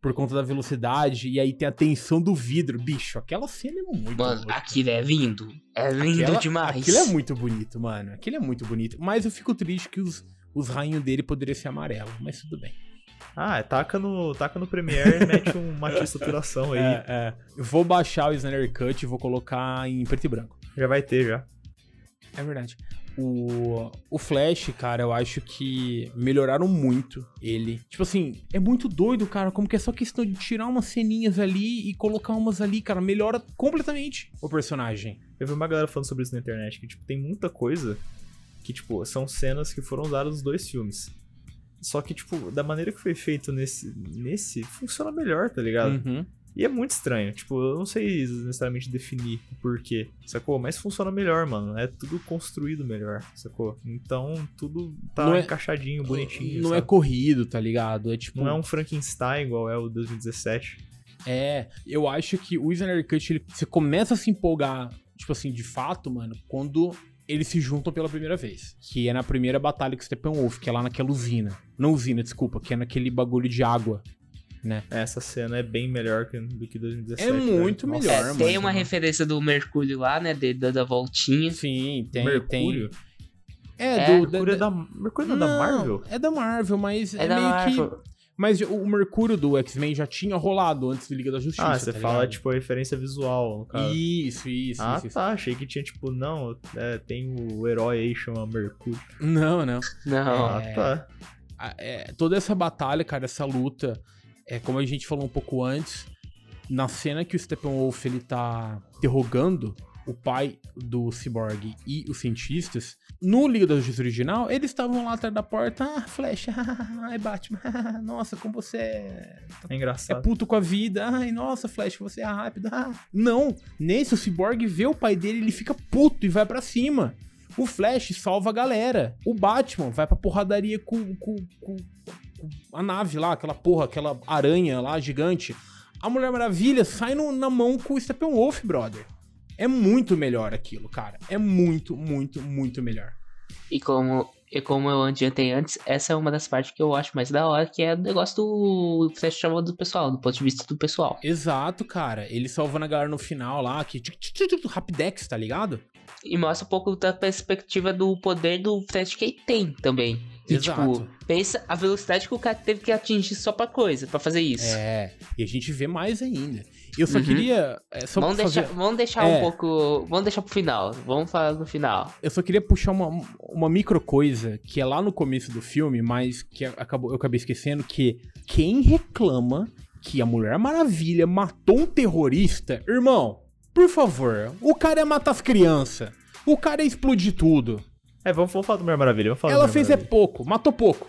por conta da velocidade, e aí tem a tensão do vidro. Bicho, aquela cena é muito Mano, louca. aquilo é lindo. É lindo Aquela- demais. Aquilo é muito bonito, mano. Aquilo é muito bonito. Mas eu fico triste que os, os rainhos dele poderiam ser amarelo, mas tudo bem. Ah, taca no, taca no Premiere e mete um mate saturação aí. É, é. Eu vou baixar o Snyder Cut e vou colocar em preto e branco. Já vai ter, já. É verdade. O, o Flash, cara, eu acho que melhoraram muito ele. Tipo assim, é muito doido, cara, como que é só questão de tirar umas ceninhas ali e colocar umas ali, cara, melhora completamente o personagem. Eu vi uma galera falando sobre isso na internet, que, tipo, tem muita coisa que, tipo, são cenas que foram usadas nos dois filmes. Só que, tipo, da maneira que foi feito nesse, nesse funciona melhor, tá ligado? Uhum. E é muito estranho. Tipo, eu não sei necessariamente definir o porquê, sacou? Mas funciona melhor, mano. É tudo construído melhor, sacou? Então, tudo tá é- encaixadinho, bonitinho. Não é sabe? corrido, tá ligado? É tipo. Não é um Frankenstein igual é o 2017. É, eu acho que o Snyder Cut, ele, você começa a se empolgar, tipo assim, de fato, mano, quando eles se juntam pela primeira vez. Que é na primeira batalha com o Steppenwolf, que é lá naquela usina. Não usina, desculpa, que é naquele bagulho de água, né? Essa cena é bem melhor que- do que 2017. É muito velho. melhor. É, mano. tem uma referência do Mercúrio lá, né? Dele dando a voltinha. Sim, tem, Mercúrio? tem. É, É, do, Mercúrio é da, Mercúrio não é da Marvel? É da Marvel, mas é, É da meio Marvel. que. Mas o Mercúrio do X-Men já tinha rolado antes do Liga da Justiça. Ah, você tá fala, ligado? tipo, a referência visual, no caso. Isso, isso, ah, isso, isso. tá. Achei que tinha, tipo, não, é, tem o herói aí chama Mercúrio. Não, não. Não. Ah, É. tá. é, toda essa batalha, cara, essa luta, é como a gente falou um pouco antes, na cena que o Steppenwolf ele tá interrogando o pai do Cyborg e os cientistas, no Liga da Justiça original, eles estavam lá atrás da porta, ah, Flash, ai Batman, nossa, como você é É é engraçado. puto com a vida. Ai, nossa, Flash, você é rápido. Ah. Não, nesse o Cyborg vê o pai dele, ele fica puto e vai pra cima. O Flash salva a galera. O Batman vai pra porradaria com, com, com, com a nave lá, aquela porra, aquela aranha lá gigante. A Mulher Maravilha sai no- na mão com o Steppenwolf, brother. É muito melhor aquilo, cara. É muito, muito, muito melhor. E como, e como eu adiantei antes, essa é uma das partes que eu acho mais da hora, que é o negócio do Flash chamando do pessoal, do ponto de vista do pessoal. Exato, cara. Ele salvando a galera no final lá, que. Rapidex, tá ligado? E mostra um pouco da perspectiva do poder do Flash que ele tem também. E, Exato. tipo, pensa a velocidade que o cara teve que atingir só pra coisa, pra fazer isso. É. E a gente vê mais ainda. Eu só Uhum. queria. é, só vamos, fazer- deixar, vamos deixar É. um pouco. Vamos deixar pro final. Vamos falar no final. Eu só queria puxar uma, uma micro coisa que é lá no começo do filme, mas que acabou, eu acabei esquecendo, que quem reclama que a Mulher Maravilha matou um terrorista, irmão, por favor, o cara ia matar as crianças. O cara ia explodir tudo. É, vamos, vamos falar do Mulher Maravilha. Vamos falar Ela Mulher fez é pouco, matou pouco.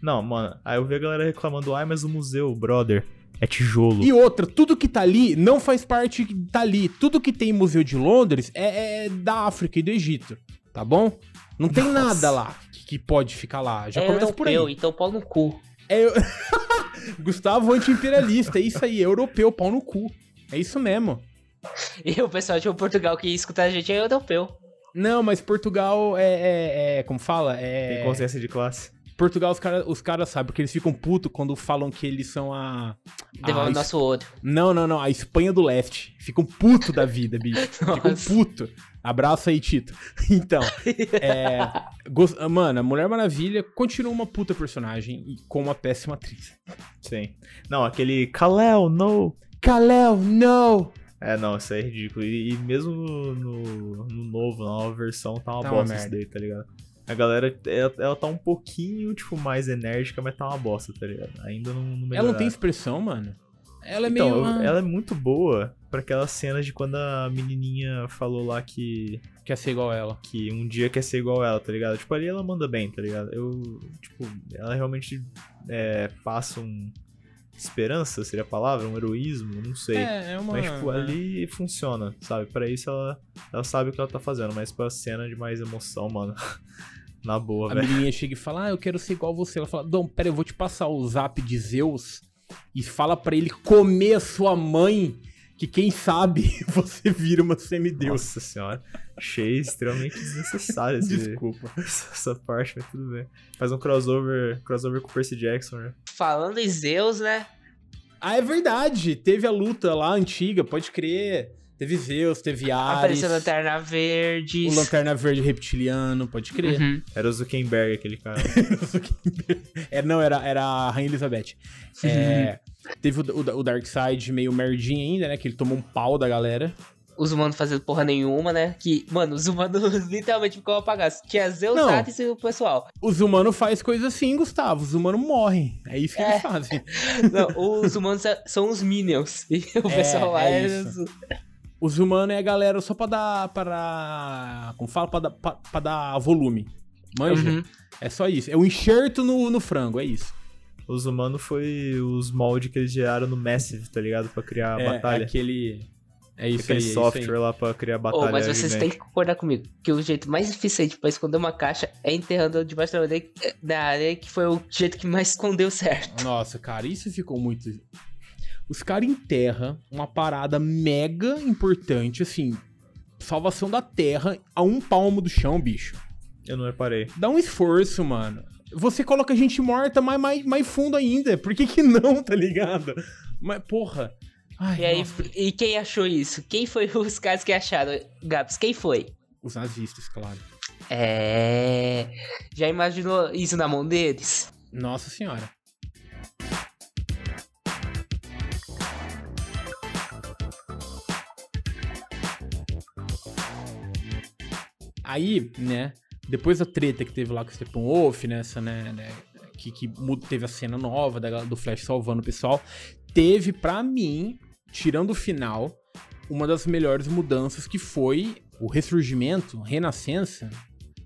Não, mano, aí eu vi a galera reclamando, ai, mas o museu, brother, é tijolo. E outra, tudo que tá ali não faz parte tá ali. Tudo que tem em Museu de Londres é, é da África e do Egito, tá bom? Não tem Nossa. nada lá que, que pode ficar lá. Já é começa por aí. europeu, então pau no cu. É, eu- Gustavo anti-imperialista, é isso aí, europeu, pau no cu. É isso mesmo. E o pessoal de Portugal que escuta a gente é europeu. Não, mas Portugal é. é- é- como fala? É. Tem consciência de classe. Portugal, os caras os cara sabem, porque eles ficam putos quando falam que eles são a. Devolve a nosso olho. Não, não, não. A Espanha do Leste. Ficam puto da vida, bicho. Ficam puto. Abraço aí, Tito. Então, é. gos- Mano, a Mulher Maravilha continua uma puta personagem e com uma péssima atriz. Sim. Não, aquele Kalel, no. Kalel, no! É, não, isso é ridículo. E, e mesmo no, no, no novo, na nova versão, tá uma Tá uma bosta isso merda. daí, tá ligado? A galera, ela, ela tá um pouquinho, tipo, mais enérgica, mas tá uma bosta, tá ligado? Ainda não, não Ela não tem expressão, mano. Ela é então, meio. ah, ela é muito boa pra aquelas cenas de quando a menininha falou lá que, Quer ser igual ela. que um dia quer ser igual ela, tá ligado? Tipo, ali ela manda bem, tá ligado? Eu, tipo, ela realmente é, passa um... Esperança, seria a palavra? Um heroísmo? Não sei. É, é uma. Mas, tipo, ali funciona, sabe? Pra isso ela, ela sabe o que ela tá fazendo, mas pra cena de mais emoção, mano. Na boa, A velho. menininha chega e fala: Ah, eu quero ser igual a você. Ela fala: Dom, pera, eu vou te passar o zap de Zeus e fala pra ele comer a sua mãe, que quem sabe você vira uma semideus. Nossa senhora. Achei extremamente desnecessário esse, Desculpa. essa parte, mas tudo bem. Faz um crossover, crossover com o Percy Jackson, né? Falando em Zeus, né? Ah, é verdade. Teve a luta lá antiga, pode crer. Teve Zeus, teve Ares. Apareceu Lanterna Verde. O Lanterna Verde reptiliano, pode crer. Uhum. Era o Zuckerberg, aquele cara. é, não, era, era a Rainha Elizabeth. É, teve o, o, o Darkseid meio merdinho ainda, né? Que ele tomou um pau da galera. Os humanos fazendo porra nenhuma, né? Que, mano, os humanos literalmente ficam apagados. Tinha Zeus, Não. Hades e o pessoal. Os humanos fazem coisa assim, Gustavo. Os humanos morrem. É isso que É. eles fazem. Não, os humanos é- são os Minions. E o É, pessoal lá é é. isso. Os humanos é a galera só pra dar. Para. Como fala? Pra dar, pra, pra dar volume. Manja? Uhum. É só isso. É o enxerto no, no frango, é isso. Os humanos foi os moldes que eles geraram no Massive, tá ligado? Pra criar a é, batalha. É aquele. É isso Aquele aí. é isso software aí. lá pra criar Oh, batalha. mas vocês gigante. têm que concordar comigo. Que o jeito mais eficiente pra esconder uma caixa é enterrando debaixo da areia, da areia, que foi o jeito que mais escondeu certo. Nossa, cara, isso ficou muito. Os caras enterram uma parada mega importante, assim. Salvação da terra a um palmo do chão, bicho. Eu não reparei. Dá um esforço, mano. Você coloca gente morta mais, mais, mais fundo ainda. Por que que não, tá ligado? Mas, porra. Ai, E aí, nossa. e quem achou isso? Quem foi os caras que acharam? Gabs, quem foi? Os nazistas, claro. É. Já imaginou isso na mão deles? Nossa senhora. Aí, né, depois da treta que teve lá com o Steppenwolf, nessa, né, né que, que teve a cena nova da, do Flash salvando o pessoal, teve, pra mim, tirando o final, uma das melhores mudanças que foi o ressurgimento, renascença,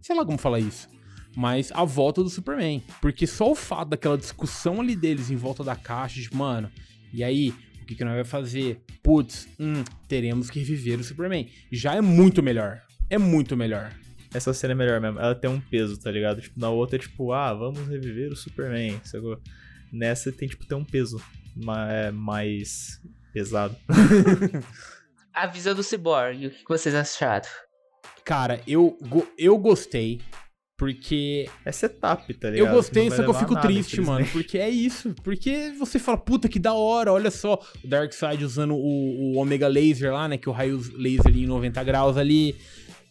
sei lá como falar isso, mas a volta do Superman. Porque só o fato daquela discussão ali deles em volta da caixa, de, mano, e aí, o que, que nós vai fazer? Putz, hum, teremos que reviver o Superman. Já é muito melhor. É muito melhor. Essa cena é melhor mesmo. Ela tem um peso, tá ligado? Tipo, na outra é tipo, ah, vamos reviver o Superman. Sacou? Nessa tem, tipo, tem um peso é, mais pesado. A visão do Cyborg, o que vocês acharam? Cara, eu, go- eu gostei, porque É setup, tá ligado? eu gostei, só que eu fico nada, triste, mano, porque é isso. Porque você fala, puta que da hora, olha só, o Darkseid usando o, o Omega Laser lá, né, que é o raio laser em 90 graus ali.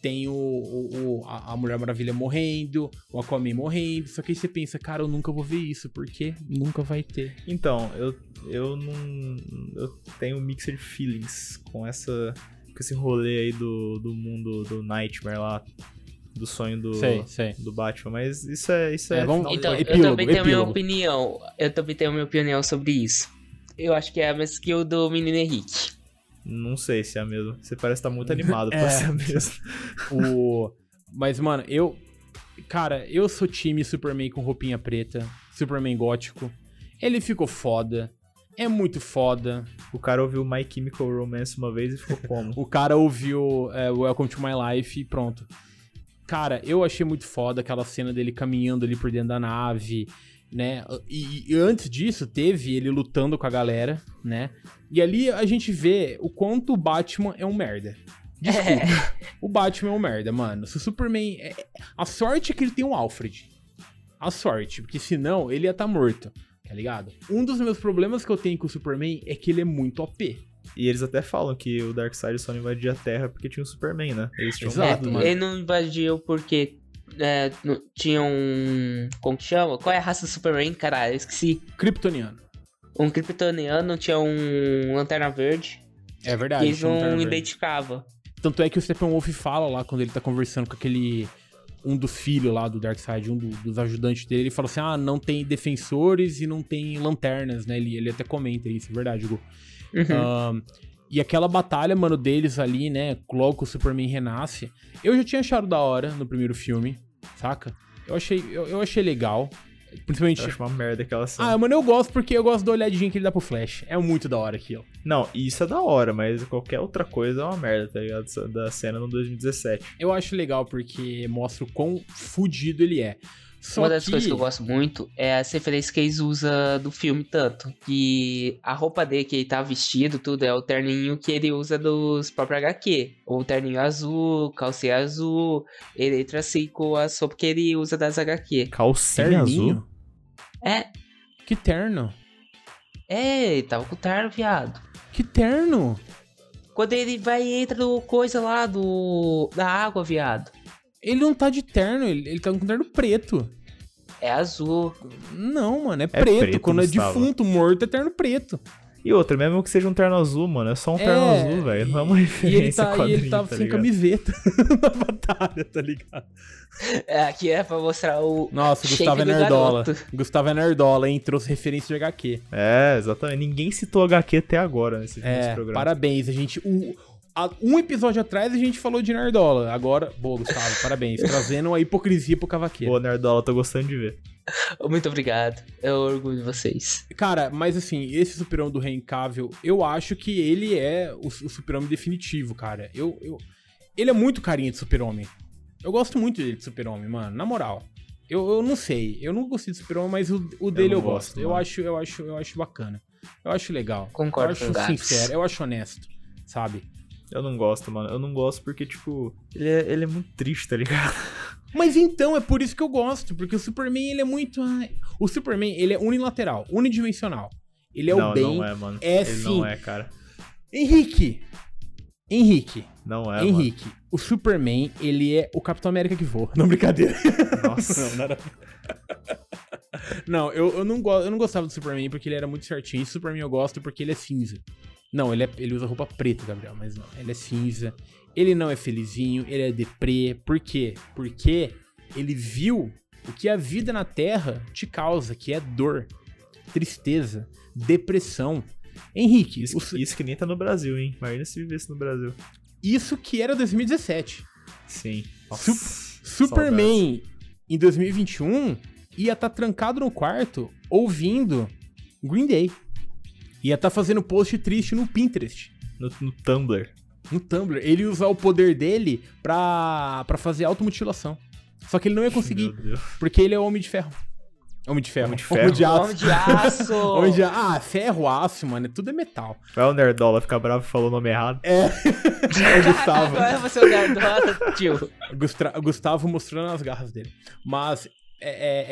Tem o, o- o- a, Mulher Maravilha morrendo, o Aquaman morrendo. Só que aí você pensa, cara, eu nunca vou ver isso, porque nunca vai ter. Então, eu, eu não. Eu tenho mixed feelings com essa. Com esse rolê aí do, do mundo do Nightmare lá. Do sonho do, Sei, sei. do Batman. Mas isso é. Isso é, É, vamos- de Então, eu epílogo, também tenho a minha opinião. Eu também tenho a minha opinião sobre isso. Eu acho que é a mesma skill do menino Henrique. Não sei se é mesmo. Você parece estar muito animado pra É. ser mesmo. O... Mas, mano, eu. Cara, eu sou time Superman com roupinha preta, Superman gótico. Ele ficou foda. É muito foda. O cara ouviu My Chemical Romance uma vez e ficou como? O cara ouviu é, Welcome to My Life e pronto. Cara, eu achei muito foda aquela cena dele caminhando ali por dentro da nave, né? E, e antes disso, teve ele lutando com a galera, né? E ali a gente vê o quanto o Batman é um merda. Desculpa. O Batman é um merda, mano. Se o Superman. é- A sorte é que ele tem um Alfred. A sorte, porque senão ele ia estar morto, tá ligado? Um dos meus problemas que eu tenho com o Superman é que ele é muito OP. E eles até falam que o Darkseid só não invadia a Terra porque tinha o Superman, né? Eles tinham Exato, medo, mano. Ele não invadiu porque é, não- tinha um. Como que chama? Qual é a raça do Superman? Caralho, eu esqueci. Kryptoniano. Um Kryptoniano, tinha um Lanterna Verde. É verdade. eles tinha um não identificavam. Tanto é que o Steppenwolf fala lá, quando ele tá conversando com aquele... Um dos filhos lá do Darkseid, um do- dos ajudantes dele, ele fala assim, ah, não tem defensores e não tem lanternas, né? Ele, ele até comenta isso, é verdade, Gu. Uhum. E aquela batalha, mano, deles ali, né? Logo o Superman renasce. Eu já tinha achado da hora no primeiro filme, saca? Eu achei, eu, eu achei legal. Principalmente. Eu acho uma merda aquela cena. Ah, mano, eu gosto porque eu gosto da olhadinha que ele dá pro Flash. É muito da hora aquilo. Não, isso é da hora, mas qualquer outra coisa é uma merda, tá ligado? Da cena no 2017. Eu acho legal porque mostra o quão fudido ele é. Só Uma das que... coisas que eu gosto muito é as referências que eles usam do filme tanto. Que a roupa dele que ele tá vestido, tudo, é o terninho que ele usa dos próprios HQ. O terninho azul, calcinha azul. Ele entra assim com a roupa que ele usa das HQ. Calcinha azul? Terninho? É, Que terno? é, ele tava com o terno, viado. Que terno? Quando ele vai e entra no coisa lá do. da água, viado. Ele não tá de terno, ele, ele tá com terno preto. É azul. Não, mano, é, preto. preto, Quando Gustavo. é defunto, morto, é terno preto. E outra, mesmo que seja um terno azul, mano, é só um terno É, azul, velho. Não é uma E referência ele, tá, e quadrinho, ele tava tá sem ligado? camiseta na batalha, tá ligado? É, aqui é pra mostrar o. Nossa, o Gustavo é do nerdola. garoto. Gustavo é nerdola, hein? Trouxe referência de HQ. É, exatamente. Ninguém citou HQ até agora nesse, nesse É, programa. parabéns. A gente. o- um episódio atrás a gente falou de nerdola. Agora, boa, Gustavo, parabéns. Trazendo a hipocrisia pro cavaqueiro. Pô, Nerdola, tô gostando de ver. Muito obrigado. Eu orgulho de vocês. Cara, mas assim, esse super-homem do Cavill, eu acho que ele é o, o super-homem definitivo, cara. Eu, eu, ele é muito carinha de super-homem. Eu gosto muito dele de super-homem, mano, na moral. Eu, eu não sei, eu não gostei de super-homem, mas o, o dele eu, não gosto. gosto, eu acho, eu acho, eu acho bacana. Eu acho legal. Concordo eu acho com o sincero, eu acho honesto, sabe? Eu não gosto, mano. Eu não gosto porque, tipo, ele é, ele é muito triste, tá ligado? Mas então, é por isso que eu gosto, porque o Superman, ele é muito... O Superman, ele é unilateral, unidimensional. Ele é não, o bem. não é, mano. é ele sim. não é, cara. Henrique! Henrique, Não é, mano. Henrique, o Superman, ele é o Capitão América que voa. Não, brincadeira. Nossa. não, nada... não eu, eu, não go... eu não gostava do Superman porque ele era muito certinho. Esse Superman eu gosto porque ele é cinza. Não, ele, é... ele usa roupa preta, Gabriel, mas não. Ele é cinza. Ele não é felizinho, ele é deprê. Por quê? Porque ele viu o que a vida na Terra te causa, que é dor, tristeza, depressão. Henrique, Isso, o isso que nem tá no Brasil, hein? Imagina se vivesse no Brasil. isso que era 2017. Sim. Nossa, Superman em 2021 ia estar trancado no quarto ouvindo Green Day. Ia estar fazendo post triste no Pinterest. No, no Tumblr. No Tumblr. Ele ia usar o poder dele pra, pra fazer automutilação. Só que ele não ia conseguir, porque ele é Homem de Ferro. Homem de Ferro. Homem de Ferro. Homem de aço. Homem de aço! Homem de Ah, ferro, aço, mano. Tudo é metal. Vai o Nerdola ficar bravo e falou o nome errado. É. é o Gustavo. Agora você é o Nerdola, tio. Gustra- Gustavo mostrando as garras dele. Mas é, é,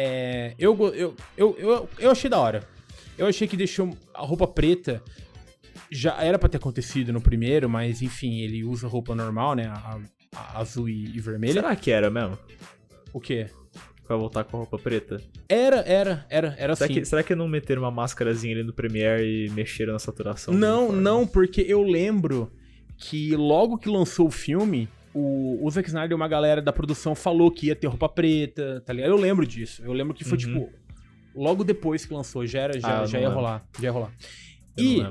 é, eu, eu, eu, eu, eu achei da hora. Eu achei que deixou a roupa preta. Já era pra ter acontecido no primeiro, mas enfim, ele usa roupa normal, né? A, a azul e, e vermelha. Será que era mesmo? O quê? Vai voltar com a roupa preta? Era, era, era, era Será, assim. que, será que não meteram uma máscarazinha ali no Premiere e mexeram na saturação? Não, não, porque eu lembro que logo que lançou o filme, o, o Zack Snyder e uma galera da produção falou que ia ter roupa preta, tá ligado? Eu lembro disso. Eu lembro que foi, Uhum. tipo, logo depois que lançou, já, era, já, Ah, já ia lembro. rolar. Já ia rolar. Eu E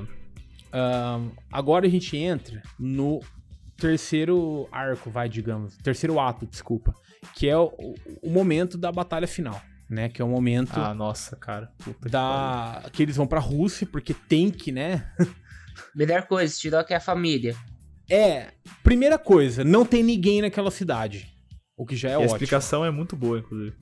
agora a gente entra no terceiro arco, vai, digamos. Terceiro ato, desculpa. Que é o, o- momento da batalha final, né? Que é o momento Ah, nossa, cara. Puta que da... Que eles vão pra Rússia, porque tem que, né? Melhor coisa, tirou que é a família. É, primeira coisa, não tem ninguém naquela cidade. O que já é E a ótimo. explicação é muito boa, inclusive.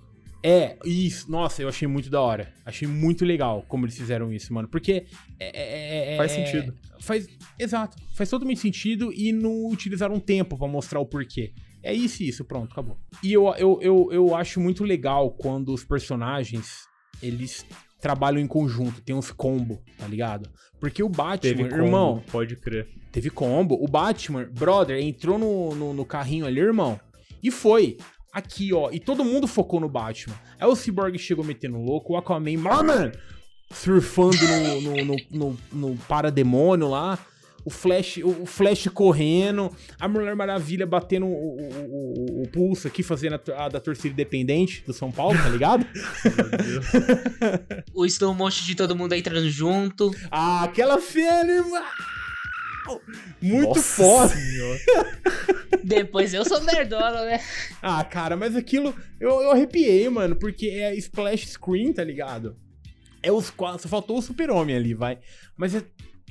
É, isso. Nossa, eu achei muito da hora. Achei muito legal como eles fizeram isso, mano. Porque. é- é- é- Faz é- sentido. Faz. Exato. Faz totalmente sentido e não utilizaram tempo pra mostrar o porquê. É isso e isso, pronto, acabou. E eu, eu, eu, eu acho muito legal quando os personagens eles trabalham em conjunto, tem uns combo, tá ligado? Porque o Batman, Teve como, irmão, pode crer. Teve combo. O Batman, brother, entrou no, no, no carrinho ali, irmão. E foi. Aqui, ó. E todo mundo focou no Batman. Aí o Cyborg chegou metendo louco. O Aquaman, mano, surfando no, no, no, no, no parademônio lá. O Flash, o Flash correndo. A Mulher Maravilha batendo o, o, o- o pulso aqui, fazendo a, a da torcida independente do São Paulo, tá ligado? Meu Deus. O slow motion de todo mundo entrando junto. ah, aquela cena, irmão! Muito Nossa foda. Depois eu sou nerdola, né? Ah, cara, mas aquilo eu, eu arrepiei, mano, porque é splash screen, tá ligado? É os quatro, só faltou o super-homem ali, vai. Mas é.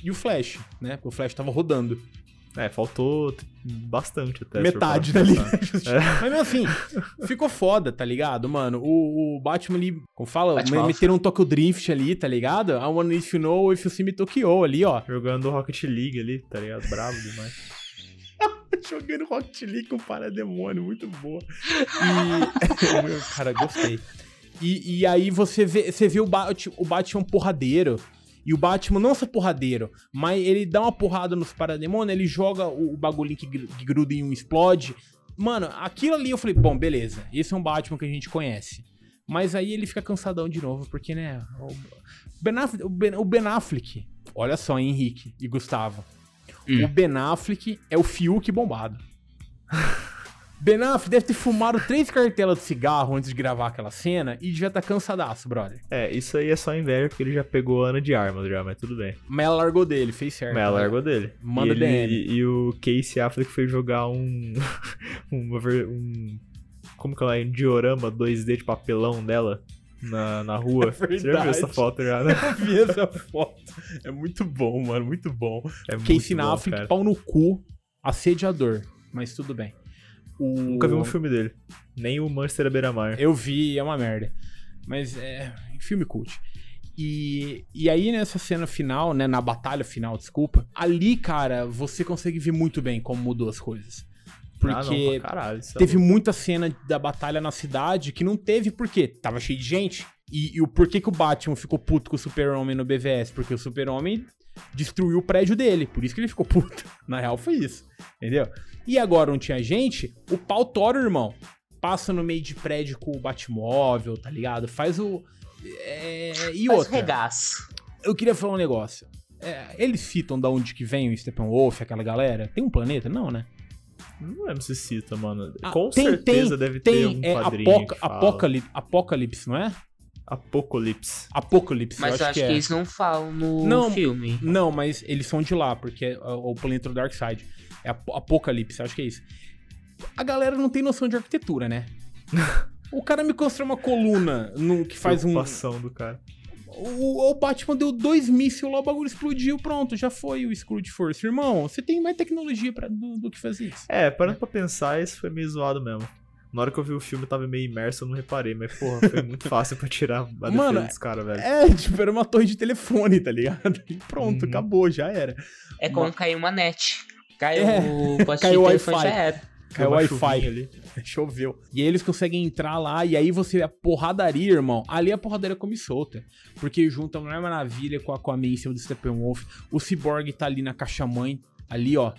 E o Flash, né? Porque o Flash tava rodando. É, faltou bastante até. metade for da parar pra Liga pensar. da Justiça. Mas mesmo assim, ficou foda, tá ligado, mano? O, o Batman ali, como fala, Batman. meteram um Tokyo Drift ali, tá ligado? I wanna if you know, if you see me Tokyo ali, ó. Jogando Rocket League ali, tá ligado? Bravo demais. Jogando Rocket League com Parademônio, muito boa. E. Meu, cara, gostei. E, e aí você vê, você vê o, Bat, o Batman porradeiro. E o Batman não só porradeiro, mas ele dá uma porrada nos parademônios, ele joga o, o bagulhinho que, que gruda em um explode. Mano, aquilo ali eu falei, bom, beleza, esse é um Batman que a gente conhece. Mas aí ele fica cansadão de novo, porque, né, o Ben Affleck, o ben, o Ben Affleck olha só, hein, Henrique e Gustavo. Hum. O Ben Affleck é o Fiuk bombado. Ben Affleck deve ter fumado três cartelas de cigarro antes de gravar aquela cena e já tá cansadaço, brother. É, isso aí é só inveja porque ele já pegou Ana de armas já, mas tudo bem. Mas ela largou dele, fez certo. Mas ela largou dele. Manda e, DM. ele- e, e o Casey Affleck foi jogar um. uma um. Como que ela é? Um diorama 2D de papelão dela na, na rua. Você já viu essa foto já, né? Eu vi essa foto. É muito bom, mano, muito bom. É muito bom, Affleck, pau no cu, assediador. Mas tudo bem. O... Nunca vi um filme dele. Nem o Manchester à beira-mar. Eu vi, é uma merda. Mas é. Filme cult. E, e aí, nessa cena final, né? Na batalha final, desculpa. Ali, cara, você consegue ver muito bem como mudou as coisas. Ah, não, Porque caralho. isso é teve louco. muita cena da batalha na cidade que não teve porque tava cheio de gente. E, e o porquê que o Batman ficou puto com o Super-Homem no BVS? Porque o Super-Homem destruiu o prédio dele. Por isso que ele ficou puto. Na real, foi isso. Entendeu? E agora não tinha gente, o pau tora, irmão. Passa no meio de prédio com o Batmóvel, tá ligado? Faz o. É, e Faz outra. regaço. Eu queria falar um negócio. É, eles citam da onde que vem o Steppenwolf, aquela galera? Tem um planeta? Não, né? Não lembro se cita, mano. Ah, Com tem- certeza tem- deve ter Tem, um é quadrinho Apoca- que fala. Apocalipse, Apocalipse, não é? Apocalipse. Apocalipse, Mas eu acho que, é. eles não falam no Não. filme. Não, mas eles são de lá, porque é o planeta do Darkseid. É Ap- Apocalipse, acho que é isso. A galera não tem noção de arquitetura, né? o cara me constrói uma coluna no, que faz um. Do cara. O, o Batman deu dois mísseis lá, o bagulho explodiu, pronto, já foi o Scrooge Force. Irmão, você tem mais tecnologia pra, do, do que fazer isso. É, parando pra pensar, isso foi meio zoado mesmo. Na hora que eu vi o filme, eu tava meio imerso, eu não reparei, mas porra, foi muito fácil pra tirar a defesa Mano, dos caras, velho. É, tipo, era uma torre de telefone, tá ligado? E pronto, Uhum. acabou, já era. É como cair uma net. Caiu É, o poste caiu de o telefone, Wi-Fi. já era. Caiu o Wi-Fi ali. Choveu. E aí eles conseguem entrar lá, e aí você, a porradaria, irmão. Ali a porradaria come solta. Porque junta a Mulher Maravilha com a Aquaman em cima do Steppenwolf. O Cyborg tá ali na caixa-mãe. Ali, ó.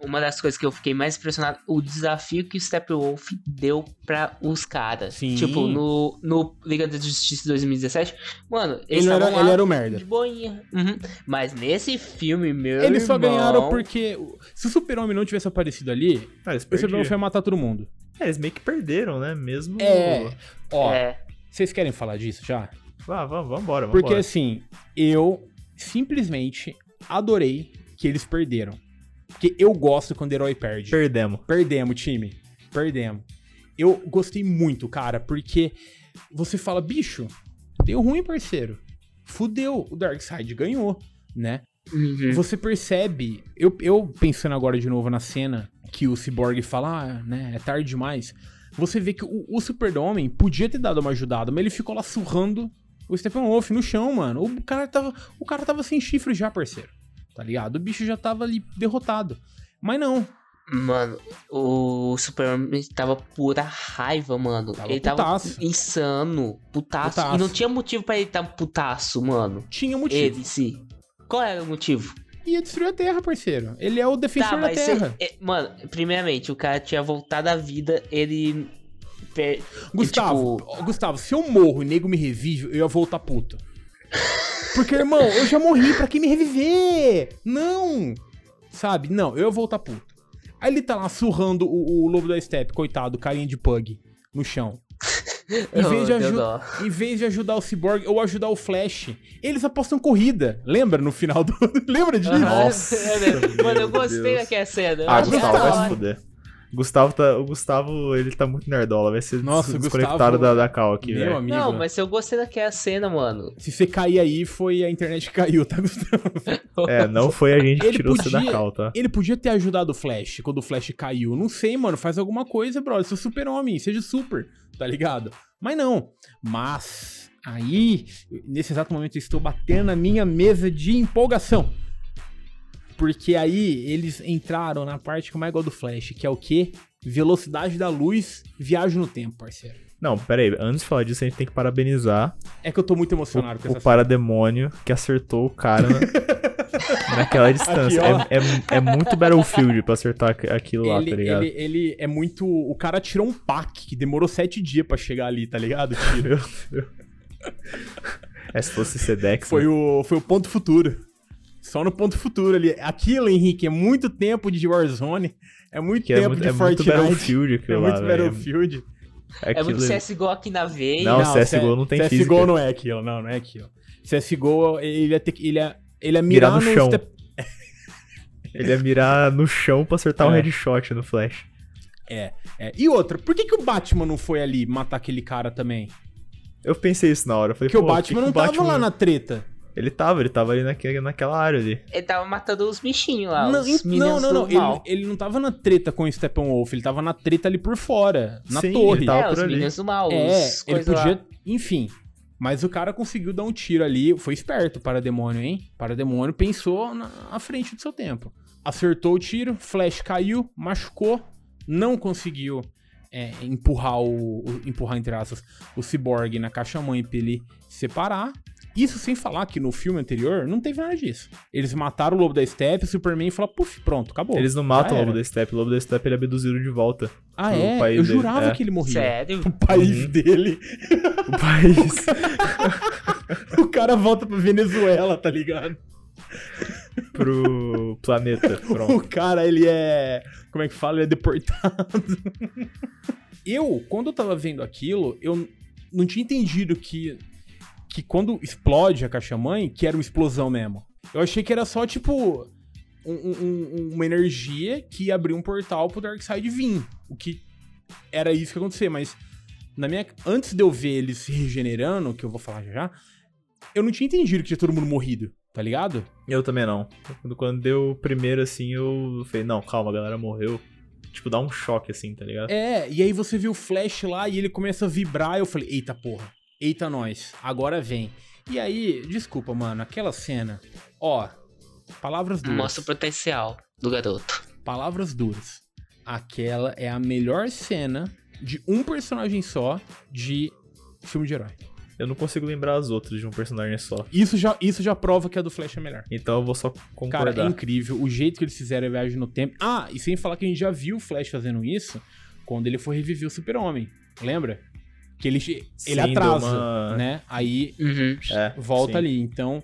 Uma das coisas que eu fiquei mais impressionado, o desafio que o Steppenwolf deu pra os caras. Sim. Tipo, no, no Liga da Justiça 2017, mano, eles Ele, era, ele era o merda. de boinha. Uhum. Mas nesse filme, meu Eles só irmão, ganharam porque. Se o Super-Homem não tivesse aparecido ali, Ah, eles o Super-Homem ia matar todo mundo. É, eles meio que perderam, né? Mesmo. É. Ó, É, vocês querem falar disso já? Vá, vá, vambora, vambora. Porque assim, eu simplesmente adorei que eles perderam. Porque eu gosto quando o herói perde. Perdemos. Perdemos, time. Perdemos. Eu gostei muito, cara, porque você fala, bicho, deu ruim, parceiro. Fudeu, o Darkseid ganhou, né? uhum. Você percebe, eu, eu pensando agora de novo na cena que o Cyborg fala, ah, né, é tarde demais. Você vê que o, o Super-Homem podia ter dado uma ajudada, mas ele ficou lá surrando o Steppenwolf no chão, mano. O cara tava, o cara tava sem chifre já, parceiro. Tá ligado? O bicho já tava ali derrotado. Mas não, Mano, o Superman tava pura raiva, mano. Tava ele tava putaço. insano, putaço. Putaço. E não tinha motivo pra ele estar putaço, mano. tinha motivo. Ele, sim. Qual era o motivo? Ia destruir a Terra, parceiro. Ele é o defensor tá, da mas cê- Terra. é, mano, primeiramente, o cara tinha voltado à vida, ele. per- Gustavo, tipo- Gustavo, se eu morro e nego me revive, eu ia voltar puto. Porque, irmão, eu já morri, pra que me reviver? Não! Sabe? Não, eu ia voltar puto. Aí ele tá lá surrando o, o lobo da steppe, coitado, carinha de pug, no chão. Em Oh, vez, dó. em vez de ajudar o Cyborg ou ajudar o Flash, eles apostam corrida. Lembra no final do. Lembra disso? Nossa, é mesmo. Mano, eu gostei Deus. daquela cena. Ah, Gustavo, vai se fuder. Gustavo tá, o Gustavo, ele tá muito nerdola, vai ser Nossa, desconectado Gustavo- da, da cal aqui, Meu velho. amigo. Não, mas eu gostei daquela cena, mano. Se você cair aí, foi a internet que caiu, tá, Gustavo? É, não foi a gente que Ele tirou você da podia- cal, tá? Ele podia ter ajudado o Flash quando o Flash caiu. Não sei, mano. Faz alguma coisa, brother. Seu super-homem, seja super, tá ligado? Mas não. Mas aí, nesse exato momento, eu estou batendo na minha mesa de empolgação. Porque aí eles entraram na parte que eu mais gosto do Flash, que é o quê? Velocidade da luz, viagem no tempo, parceiro. Não, pera aí, antes de falar disso, a gente tem que parabenizar É que eu tô muito emocionado com o, o essa parademônio que acertou o cara na- naquela distância. Aqui, é, é, é muito Battlefield pra acertar aqu- aquilo lá, ele, tá ligado? ele, ele é muito. O cara tirou um pack que demorou sete dias pra chegar ali, tá ligado? O tiro. É, se fosse Sedex, Foi né? o, foi o ponto futuro. Só no ponto futuro ali. Aquilo, Henrique, é muito tempo de Warzone. É muito que é tempo muito, de é muito. Battlefield é aquilo lá, muito velho. Battlefield. É Aquilo muito ali. CSGO aqui na veia. Não, CSGO não tem CSGO física. não é aquilo, não, não é aquilo. CSGO, ele ia ter que. Ele ia, ele ia mirar, Mirar no chão. step- Ele ia mirar no chão pra acertar um É. headshot no flash. É, é. E outra, por que, que o Batman não foi ali matar aquele cara também? Eu pensei isso na hora. Eu falei, Porque o Batman que não que o tava Batman- lá na treta. Ele tava, ele tava ali naque, naquela área ali. Ele tava matando os bichinhos lá, Não, os não, não, não. Ele, ele não tava na treta com o Steppenwolf, ele tava na treta ali por fora, na Sim, torre. ele tava é, por os ali. minions do mal, É, ele podia. lá. Enfim. Mas o cara conseguiu dar um tiro ali. Foi esperto para demônio, hein? Para demônio pensou na à frente do seu tempo. Acertou o tiro, Flash caiu, machucou, não conseguiu é, empurrar o, o- empurrar entre aspas o Cyborg na caixa mãe pra ele separar. Isso sem falar que no filme anterior não teve nada disso. Eles mataram o Lobo da Steppe, o Superman falou, puf, pronto, acabou. Eles não matam o. Lobo da Steppe. O Lobo da Steppe ele é abduzido de volta. Ah, é? país Eu dele. jurava É. que ele morria. Sério? O país Uhum. dele. O país. O cara volta pra Venezuela, tá ligado? pro planeta. Pronto. O cara, ele é. Como é que fala? Ele é deportado. eu, quando eu tava vendo aquilo, eu não tinha entendido que. Que quando explode a caixa-mãe, que era uma explosão mesmo. Eu achei que era só, tipo. um- um- uma energia que ia abrir um portal pro Darkseid vir. O que era isso que ia acontecer, mas. Na minha, antes de eu ver ele se regenerando, que eu vou falar já já, eu não tinha entendido que tinha todo mundo morrido, tá ligado? Eu também não. Quando, quando deu o primeiro, assim, eu falei, não, calma, a galera morreu. Tipo, dá um choque, assim, tá ligado? É, e aí você viu o Flash lá e ele começa a vibrar. Eu falei, eita porra, eita nós, agora vem. E aí, desculpa, mano, aquela cena, ó, palavras duras. Mostra o potencial do garoto. Palavras duras. Aquela é a melhor cena de um personagem só de filme de herói. Eu não consigo lembrar as outras de um personagem só. Isso já, isso já prova que a do Flash é melhor. Então eu vou só Cara, concordar. é incrível o jeito que eles fizeram a viagem no tempo. Ah, e sem falar que a gente já viu o Flash fazendo isso quando ele foi reviver o Super-Homem. Lembra? Que ele, ele Sim, atrasa, uma- né? Aí Uhum. É, volta sim. ali. Então,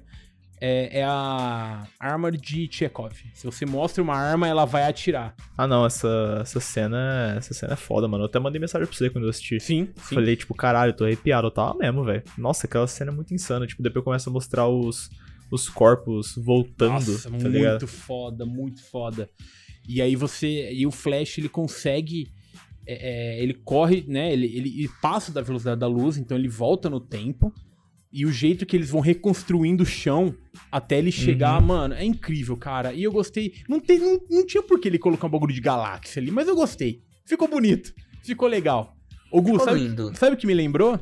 é, é a arma de Chekhov. Se você mostra uma arma, ela vai atirar. Ah, não, essa, essa cena. Essa cena é foda, mano. Eu até mandei mensagem pra você quando eu assisti. Sim, sim. Falei, tipo, caralho, eu tô arrepiado. Eu tava mesmo, velho. Nossa, aquela cena é muito insana. Tipo, depois começa a mostrar os, os corpos voltando, Nossa, tá muito ligado? foda, muito foda. E aí você. E o Flash ele consegue. É, é, ele corre, né? Ele, ele, passa da velocidade da luz, então ele volta no tempo. E o jeito que eles vão reconstruindo o chão até ele chegar, Uhum. mano, é incrível, cara. E eu gostei. Não, tem, não, não tinha por que ele colocar um bagulho de galáxia ali, mas eu gostei. Ficou bonito. Ficou legal. Ô, Gu, Ficou sabe, lindo. sabe o que me lembrou?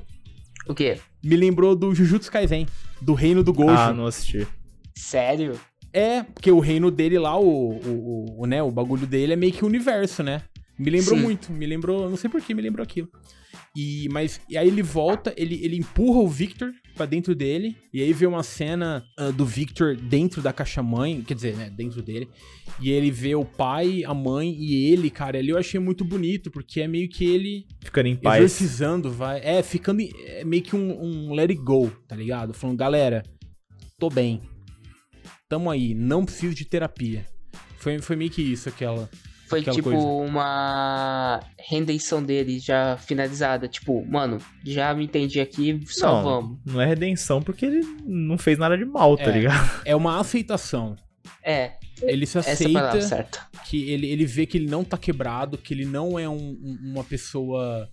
O quê? Me lembrou do Jujutsu Kaisen, do reino do Gojo. Ah, não assisti. Sério? É, porque o reino dele lá, o, o, o, o, né, o bagulho dele é meio que o universo, né? Me lembrou Sim. muito, me lembrou, não sei por que me lembrou aquilo. E, mas, e aí ele volta, ele, ele empurra o Victor pra dentro dele, e aí vê uma cena ah, do Victor dentro da caixa-mãe, quer dizer, né, dentro dele, e ele vê o pai, a mãe e ele, cara, ali eu achei muito bonito, porque é meio que ele Ficando em paz. exorcizando, vai. É, ficando. É meio que um, um let it go, tá ligado? Falando, galera, tô bem. Tamo aí, não preciso de terapia. Foi, foi meio que isso, aquela. Foi Aquela tipo coisa. uma redenção dele já finalizada. Tipo, mano, já me entendi aqui, só não, vamos. não é redenção porque ele não fez nada de mal, tá É. ligado? É uma aceitação. É, Ele se é aceita certa. que ele, ele vê que ele não tá quebrado, que ele não é um- um- uma pessoa.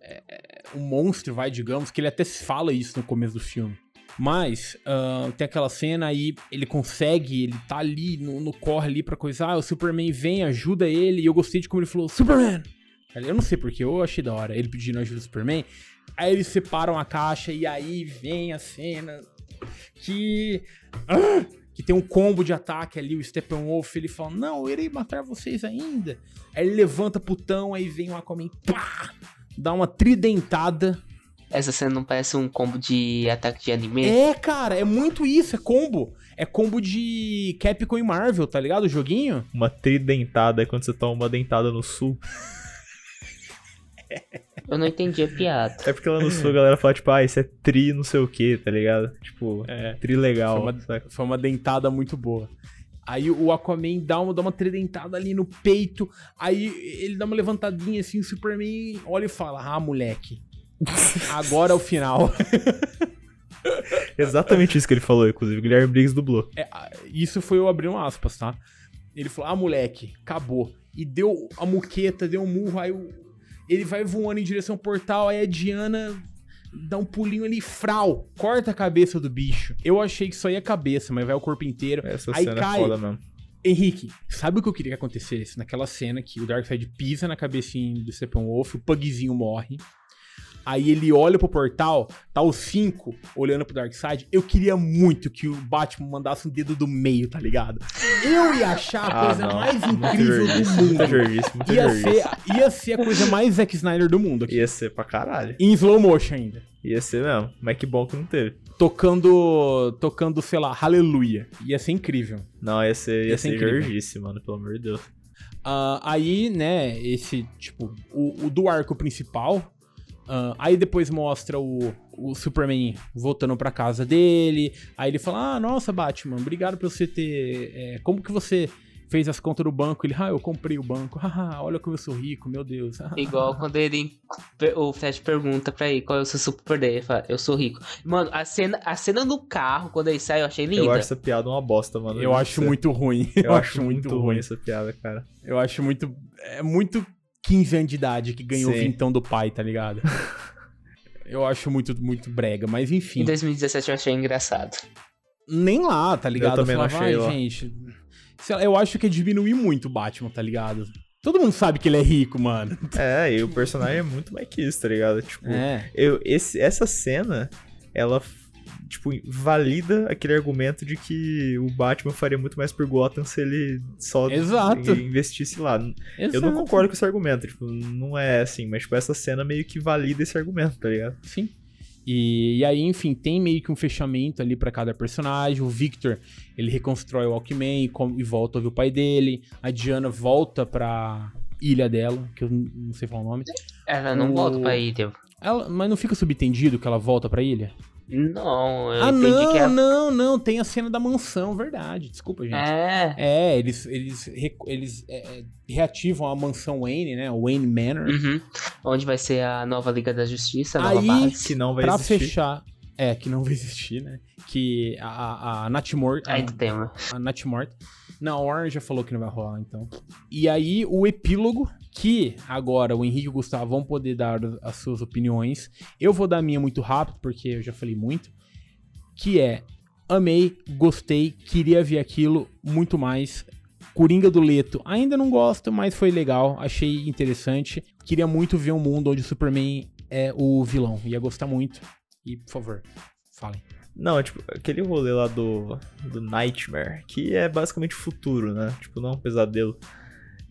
é, é, um monstro, vai, digamos, que ele até se fala isso no começo do filme. Mas ah, tem aquela cena aí, ele consegue, ele tá ali no, no corre ali pra coisar, o Superman vem, ajuda ele, e eu gostei de como ele falou, Superman! Eu não sei porque, eu achei da hora, ele pedindo ajuda do Superman. Aí eles separam a caixa e aí vem a cena que. Ah! que tem um combo de ataque ali, o Steppenwolf, ele fala, não, eu irei matar vocês ainda. Aí ele levanta putão, aí vem o Aquaman, pá! Dá uma tridentada. Essa cena não parece um combo de ataque de anime? É, cara, é muito isso, é combo. É combo de Capcom e Marvel, tá ligado? O joguinho. Uma tridentada é quando você toma uma dentada no sul. Eu não entendi a piada. É porque lá no sul a galera fala, tipo, ah, isso é tri não sei o que, tá ligado? Tipo, É. tri legal. Foi uma-? Foi uma dentada muito boa. Aí o Aquaman dá uma, dá uma tridentada ali no peito. Aí ele dá uma levantadinha assim, o Superman olha e fala: Ah, moleque. Agora é o final. Exatamente isso que ele falou, inclusive. O Guilherme Briggs dublou. É, isso foi eu abrindo aspas, tá? Ele falou: Ah, moleque, acabou. E deu a muqueta, deu um murro. Aí o- ele vai voando em direção ao portal. Aí a Diana dá um pulinho ali, frau, corta a cabeça do bicho. Eu achei que só ia a cabeça, mas vai o corpo inteiro. Essa Aí cena cai. é foda mesmo. Henrique, sabe o que eu queria que acontecesse? Naquela cena que o Darkseid pisa na cabecinha do Steppenwolf, o pugzinho morre. Aí ele olha pro portal, tá os cinco olhando pro Darkseid. Eu queria muito que o Batman mandasse um dedo do meio, tá ligado? Eu ia achar a coisa mais incrível do mundo. Muita Ia ser, ia ser a coisa mais Zack Snyder do mundo aqui. Ia ser pra caralho. Em slow motion ainda. Ia ser mesmo. Mas que bom que não teve. Tocando, tocando, sei lá, Hallelujah. Ia ser incrível. Não, ia ser, ia Ia ser ser mano, pelo amor de Deus. Ah, aí, né, esse, tipo, o, o do arco principal. Ah, aí depois mostra o, o Superman voltando pra casa dele. Aí ele fala: Ah, nossa, Batman, obrigado por você ter. é, como que você fez as contas do banco? Ele, ah, eu comprei o banco. Ah, olha como eu sou rico, meu Deus. Igual quando ele. O Flash pergunta pra ele qual é o seu superpoder. Ele fala, eu sou rico. Mano, a cena, a cena no carro, quando ele sai, eu achei linda. Eu acho essa piada uma bosta, mano. eu acho muito ruim. Eu, acho muito ruim essa piada, cara. Eu acho muito. É muito 15 anos de idade que ganhou o Sim. vintão do pai, tá ligado? Eu acho muito, muito brega, mas enfim. Em 2017 eu achei engraçado. Nem lá, tá ligado? também não falava, achei "Ai, lá." gente. sei lá, Eu acho que é diminuir muito o Batman, tá ligado? Todo mundo sabe que ele é rico, mano. É, e o personagem é muito mais que isso, tá ligado? Tipo, É. eu, esse, essa cena, ela, tipo, valida aquele argumento de que o Batman faria muito mais por Gotham se ele só Exato. investisse lá. Eu Exato. não concordo com esse argumento, tipo, não é assim, mas tipo, essa cena meio que valida esse argumento, tá ligado? Sim. E, e aí, enfim, tem meio que um fechamento ali pra cada personagem. O Victor, ele reconstrói o Walkman e, com- e volta a ouvir o pai dele. A Diana volta pra ilha dela, que eu não sei falar o nome. Ela não O- volta pra ilha. Ela, mas não fica subentendido que ela volta pra ilha? Não, eu ah, entendi não, que ela... não, não. Tem a cena da mansão, verdade. Desculpa, gente. É. É, eles, eles, eles é, é, reativam a mansão Wayne, né? O Wayne Manor. Uhum. Onde vai ser a nova Liga da Justiça, a nova Aí- base. Que não vai pra existir. fechar. É, que não vai existir, né? Que a, a, a Nat Mor- a- Ainda tem, né? a Nat Morta. Não, a Warner já falou que não vai rolar, então. E aí, o epílogo, que agora o Henrique e o Gustavo vão poder dar as suas opiniões. Eu vou dar a minha muito rápido, porque eu já falei muito. Que é, amei, gostei, queria ver aquilo, muito mais. Coringa do Leto, ainda não gosto, mas foi legal, achei interessante. Queria muito ver um mundo onde o Superman é o vilão, ia gostar muito. E, por favor, falem. Não, tipo, aquele rolê lá do, do Nightmare, que é basicamente futuro, né? Tipo, não é um pesadelo.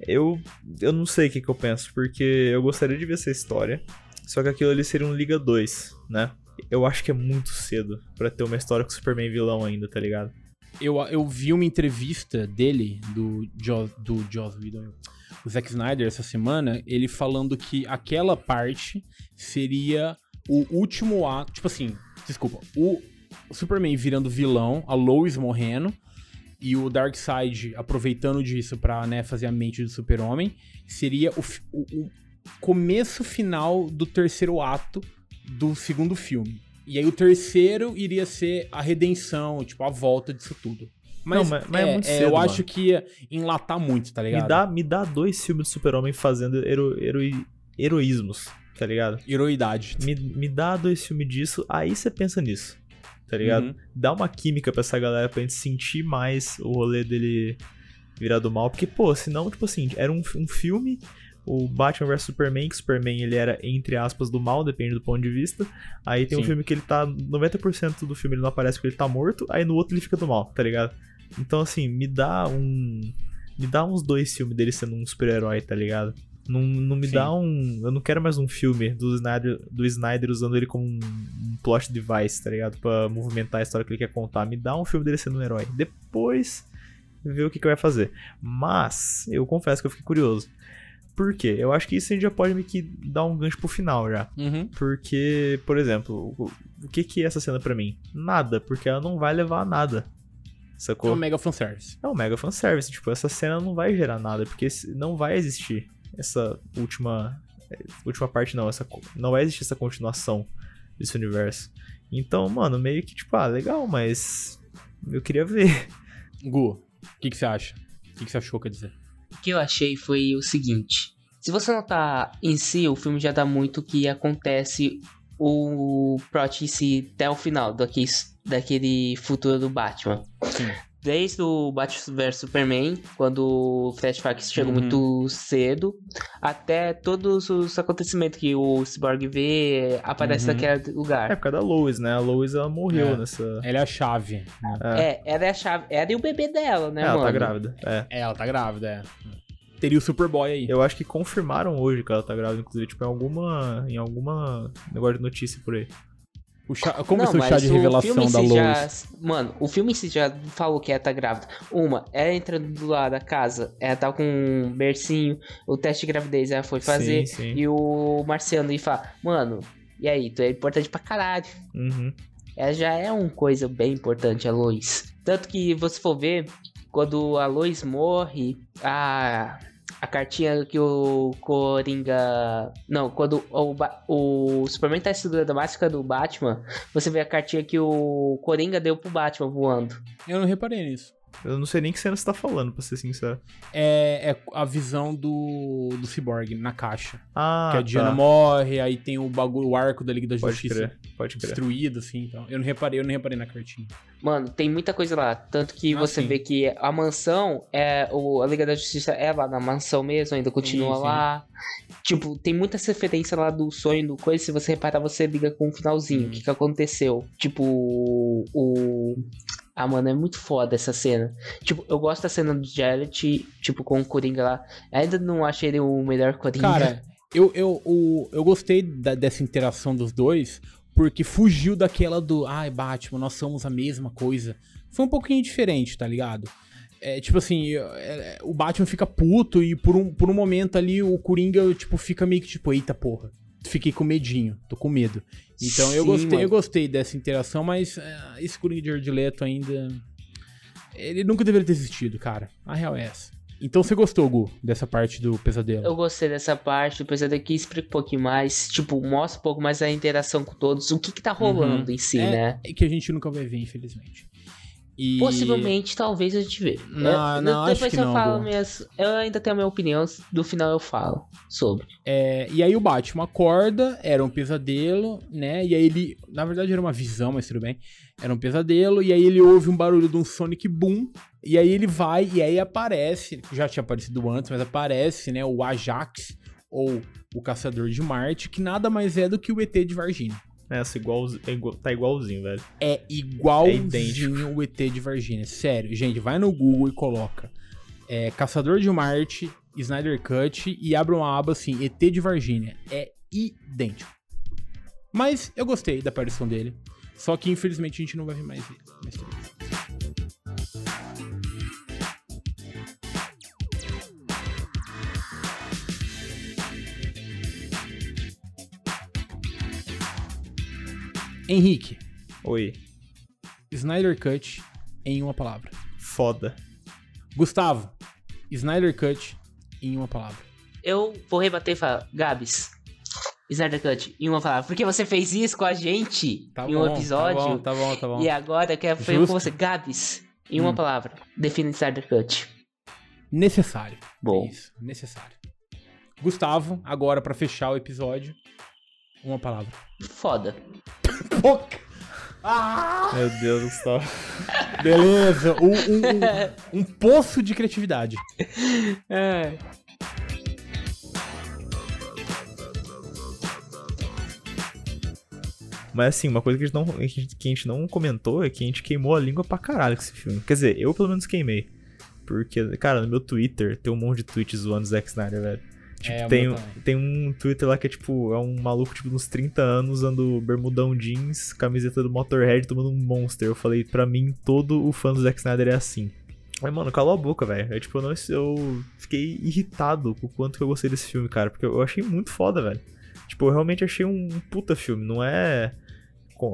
Eu, eu não sei o que, que eu penso, porque eu gostaria de ver essa história. Só que aquilo ali seria um Liga 2, né? Eu acho que é muito cedo pra ter uma história com o Superman vilão ainda, tá ligado? Eu, eu vi uma entrevista dele, do Joss, do Joss Whedon, o Zack Snyder, essa semana, ele falando que aquela parte seria o último ato. Tipo assim, desculpa, o Superman virando vilão, a Lois morrendo, e o Darkseid aproveitando disso pra né, fazer a mente do Super-Homem, seria o, o- o começo final do terceiro ato do segundo filme. E aí o terceiro iria ser a redenção, tipo, a volta disso tudo. Mas, Não, mas- mas é muito cedo, eu mano. acho que ia enlatar muito, tá ligado? Me dá, me dá dois filmes do Super-Homem fazendo hero, heroi- heroísmos, tá ligado? Heroidade. Me, me dá dois filmes disso, aí você pensa nisso, tá ligado? Uhum. Dá uma química pra essa galera pra gente sentir mais o rolê dele virar do mal. Porque, pô, senão, tipo assim, era um, um filme, o Batman vs Superman, que o Superman ele era, entre aspas, do mal, depende do ponto de vista. Aí tem um Sim. filme que ele tá. 90% do filme ele não aparece porque ele tá morto, aí no outro ele fica do mal, tá ligado? Então, assim, me dá um. Me dá uns dois filmes dele sendo um super-herói, tá ligado? Não, não me Sim. dá um. Eu não quero mais um filme do Snyder, do Snyder usando ele como um, um plot device, tá ligado? Pra movimentar a história que ele quer contar. Me dá um filme dele sendo um herói. Depois, ver o que, que vai fazer. Mas, eu confesso que eu fiquei curioso. Por quê? Eu acho que isso a gente já pode meio que dar um gancho pro final já. Uhum. Porque, por exemplo, o, o que, que é essa cena pra mim? Nada, porque ela não vai levar a nada. É Sacou? um mega fanservice. É um mega fanservice. Tipo, essa cena não vai gerar nada, porque não vai existir essa última. Última parte, não. Essa, não vai existir essa continuação desse universo. Então, mano, meio que tipo, ah, legal, mas. Eu queria ver. Gu, o que, que você acha? O que, que você achou, quer dizer? O que eu achei foi o seguinte. Se você notar em si, o filme já dá muito que acontece o plot em si até o final daquele, daquele futuro do Batman. Sim. Desde o Batman vs Superman, quando o Flash Fox chega Uhum. muito cedo, até todos os acontecimentos que o Cyborg vê aparece Uhum. naquele É lugar. por causa da Lois, né? A Lois ela morreu É. nessa. Ela é a chave. né? É, É, ela é a chave. Ela e o bebê dela, né, ela mano? tá grávida. É. É, ela tá grávida, é. Teria o Superboy aí. Eu acho que confirmaram hoje que ela tá grávida, inclusive, tipo, em alguma. Em alguma negócio de notícia por aí. O chá, como Não, é o chá de revelação da Lois? já- Mano, o filme em si já falou que ela tá grávida. Uma, ela entra do lado da casa, ela tá com um bercinho, o teste de gravidez ela foi fazer, Sim, sim. e o Marciano e fala, mano, e aí, tu é importante pra caralho. Uhum. Ela já é uma coisa bem importante, a Lois. Tanto que você for ver, quando a Lois morre, a, a cartinha que o Coringa. Não, quando o, Ba- o Superman tá segurando a máscara do Batman, você vê a cartinha que o Coringa deu pro Batman voando. Eu não reparei nisso. Eu não sei nem que cena você tá falando, pra ser sincero. É, é a visão do, do Cyborg na caixa. Ah, que a Diana tá. morre, aí tem o bagulho, o arco da Liga da Pode Justiça crer, pode crer. destruído, assim. Então. Eu não reparei, eu não reparei na cartinha. Mano, tem muita coisa lá. Tanto que Ah, você sim. vê que a mansão, é o, a Liga da Justiça é lá na mansão mesmo, ainda continua sim. lá. Tipo, tem muita referência lá do sonho, do coisa. Se você reparar, você liga com o finalzinho. Hum. O que, que aconteceu? Tipo, o. Ah, mano, é muito foda essa cena. Tipo, eu gosto da cena do Jared, tipo, com o Coringa lá. Ainda não achei ele o melhor Coringa. Cara, eu, eu, o, eu gostei da- dessa interação dos dois, porque fugiu daquela do. Ai, Batman, nós somos a mesma coisa. Foi um pouquinho diferente, tá ligado? É, tipo assim, é, o Batman fica puto e por um, por um momento ali o Coringa, tipo, fica meio que tipo, eita porra. Fiquei com medinho, tô com medo. Então eu Sim, gostei, mano. eu gostei dessa interação, mas é, esse Coringa de Leto ainda. Ele nunca deveria ter existido, cara. A real é essa. Então você gostou, Gu, dessa parte do pesadelo? Eu gostei dessa parte, depois eu daqui explica um pouquinho mais, tipo, mostra um pouco mais a interação com todos, o que que tá rolando em si, é, né? é que a gente nunca vai ver, infelizmente. E... Possivelmente, talvez a gente vê. Não, Eu- não, depois acho que eu não, falo minhas. Eu ainda tenho a minha opinião, do final eu falo sobre. É, e aí o Batman acorda, era um pesadelo, né? E aí ele. Na verdade era uma visão, mas tudo bem. Era um pesadelo, e aí ele ouve um barulho de um Sonic Boom. E aí ele vai, e aí aparece. Já tinha aparecido antes, mas aparece, né? O Ajax, ou o Caçador de Marte, que nada mais é do que o ET de Varginha. Essa igual, é igual- tá igualzinho, velho. É igualzinho É o ET de Varginha. Sério, gente, vai no Google e coloca é, Caçador de Marte, Snyder Cut e abre uma aba assim, ET de Varginha. É idêntico. Mas eu gostei da aparição dele. Só que infelizmente a gente não vai ver mais ele. Mas tudo bem. Henrique, Oi. Snyder Cut em uma palavra. Foda. Gustavo, Snyder Cut em uma palavra. Eu vou rebater e falar, Gabs, Snyder Cut, em uma palavra, porque você fez isso com a gente em um episódio, Tá bom, tá bom, tá bom. e agora eu quero fazer com você. Gabs, em uma Hum. palavra, define Snyder Cut. Necessário. Bom. É isso, necessário. Gustavo, agora pra fechar o episódio, uma palavra. Foda. Ah! Meu Deus, Gustavo. Beleza, um, um- um- um poço de criatividade. É. Mas assim, uma coisa que a, gente não, que a gente- que a gente não comentou é que a gente queimou a língua pra caralho com esse filme. Quer dizer, eu pelo menos queimei. Porque, cara, no meu Twitter tem um monte de tweets zoando o Zack Snyder, velho. Tipo, É, tem, um- também. tem um Twitter lá que é tipo, é um maluco tipo uns 30 anos usando bermudão jeans, camiseta do Motorhead tomando um Monster. Eu falei, pra mim, todo o fã do Zack Snyder é assim. Mas, mano, calou a boca, velho. Eu, tipo, eu, não, eu fiquei irritado com o quanto que eu gostei desse filme, cara. Porque eu achei muito foda, velho. Tipo, eu realmente achei um puta filme. Não é.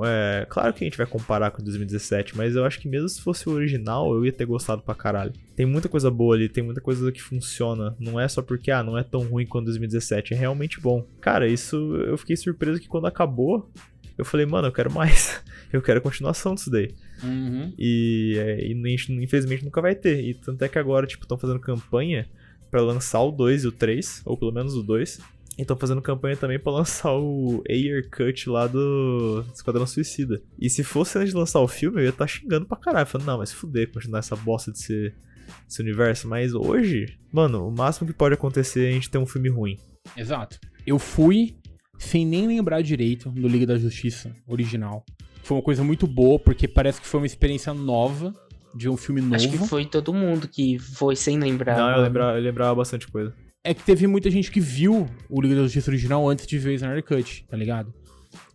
É claro que a gente vai comparar com 2017, mas eu acho que mesmo se fosse o original, eu ia ter gostado pra caralho. Tem muita coisa boa ali, tem muita coisa que funciona. Não é só porque, ah, não é tão ruim quanto 2017. É realmente bom. Cara, isso eu fiquei surpreso que quando acabou, eu falei, mano, eu quero mais. eu quero a continuação disso daí. Uhum. E, é, e infelizmente nunca vai ter. E tanto é que agora, tipo, estão fazendo campanha pra lançar o 2 e o 3, ou pelo menos o 2. E estão fazendo campanha também pra lançar o Ayer Cut lá do Esquadrão Suicida. E se fosse antes de lançar o filme, eu ia estar xingando pra caralho. Falando, não, mas se fuder, continuar essa bosta desse, desse universo. Mas hoje, mano, o máximo que pode acontecer é a gente ter um filme ruim. Exato. Eu fui sem nem lembrar direito do Liga da Justiça original. Foi uma coisa muito boa, porque parece que foi uma experiência nova de um filme novo. Acho que foi todo mundo que foi sem lembrar. não, eu lembrava, eu lembrava bastante coisa. É que teve muita gente que viu o Liga da Justiça original antes de ver o Snyder Cut, tá ligado?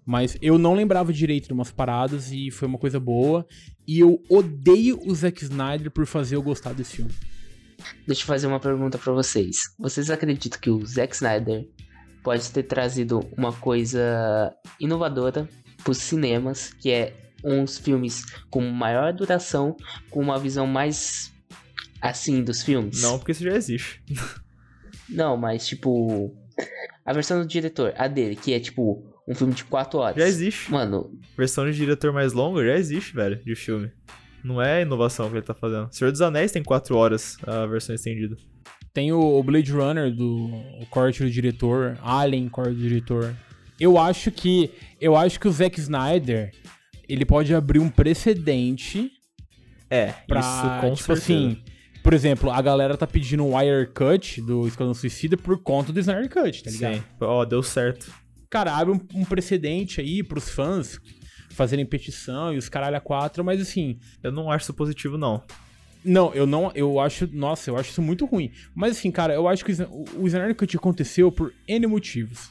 Mas eu não lembrava direito de umas paradas e foi uma coisa boa. E eu odeio o Zack Snyder por fazer eu gostar desse filme. Deixa eu fazer uma pergunta pra vocês. Vocês acreditam que o Zack Snyder pode ter trazido uma coisa inovadora pros cinemas, que é uns filmes com maior duração, com uma visão mais assim dos filmes? Não, porque isso já existe. Não, mas tipo a versão do diretor, a dele, que é tipo um filme de 4 horas. Já existe. Mano, Versão de diretor mais longa já existe, velho, de filme. Não é inovação que ele tá fazendo. Senhor dos Anéis tem 4 horas a versão estendida. Tem o Blade Runner do o corte do diretor, Alien, corte do diretor. Eu acho que eu acho que o Zack Snyder ele pode abrir um precedente É, pra, isso com tipo certeza. assim, por exemplo, a galera tá pedindo um wire cut do Esquadrão Suicida por conta do Snyder Cut, tá ligado? Sim. Ó, deu certo. Cara, abre um, um precedente aí pros fãs fazerem petição e os caralho a quatro, mas assim, Eu não acho isso positivo, não. Não, eu não. Eu acho. Nossa, eu acho isso muito ruim. Mas assim, cara, eu acho que o, o Snyder Cut aconteceu por N motivos.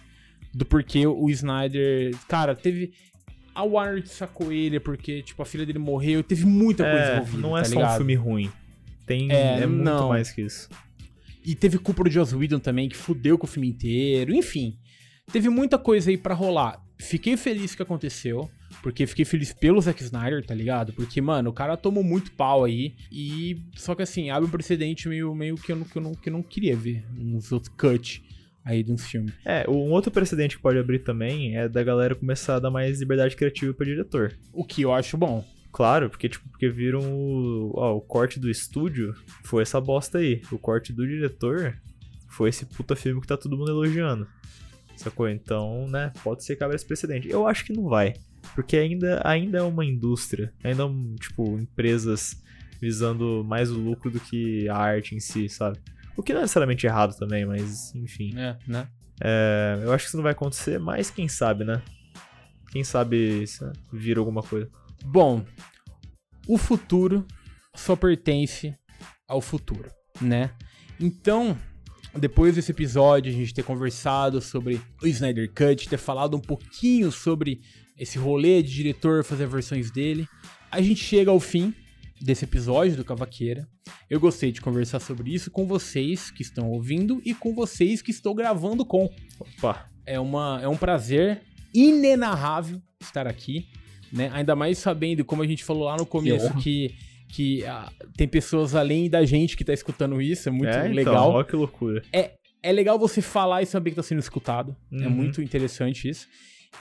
Do porquê o Snyder. Cara, teve. A Warner sacou ele porque, tipo, a filha dele morreu. Teve muita coisa É, envolvida. não é tá só ligado? um filme ruim. Tem, É, é, muito não. mais que isso. E teve culpa do Joss Whedon também, que fudeu com o filme inteiro. Enfim, teve muita coisa aí pra rolar. Fiquei feliz que aconteceu, porque fiquei feliz pelo Zack Snyder, tá ligado? Porque, mano, o cara tomou muito pau aí. E. Só que assim, abre um precedente meio, meio que, eu não, que, eu não, que eu não queria ver. Uns outros cut aí de uns filmes. É, um outro precedente que pode abrir também é da galera começar a dar mais liberdade criativa pro diretor. O que eu acho bom. Claro, porque, tipo, porque viram o. Ó, o corte do estúdio foi essa bosta aí. O corte do diretor foi esse puta filme que tá todo mundo elogiando. Sacou? Então, né, pode ser que abra esse precedente. Eu acho que não vai. Porque ainda, ainda é uma indústria. Ainda é um, tipo, empresas visando mais o lucro do que a arte em si, sabe? O que não é necessariamente errado também, mas enfim. É, né? É, eu acho que isso não vai acontecer, mas quem sabe, né? Quem sabe vira alguma coisa. Bom, o futuro só pertence ao futuro, né? Então, depois desse episódio, a gente ter conversado sobre o Snyder Cut, ter falado um pouquinho sobre esse rolê de diretor fazer versões dele, a gente chega ao fim desse episódio do Cavaqueira. Eu gostei de conversar sobre isso com vocês que estão ouvindo e com vocês que estou gravando com. Opa, É, uma, é um prazer inenarrável estar aqui, né? Ainda mais sabendo, como a gente falou lá no começo, honra. que, que ah, tem pessoas além da gente que tá escutando isso, é muito é, legal. Então, olha que loucura. É legal você falar e saber que tá sendo escutado. É Uhum. muito interessante isso.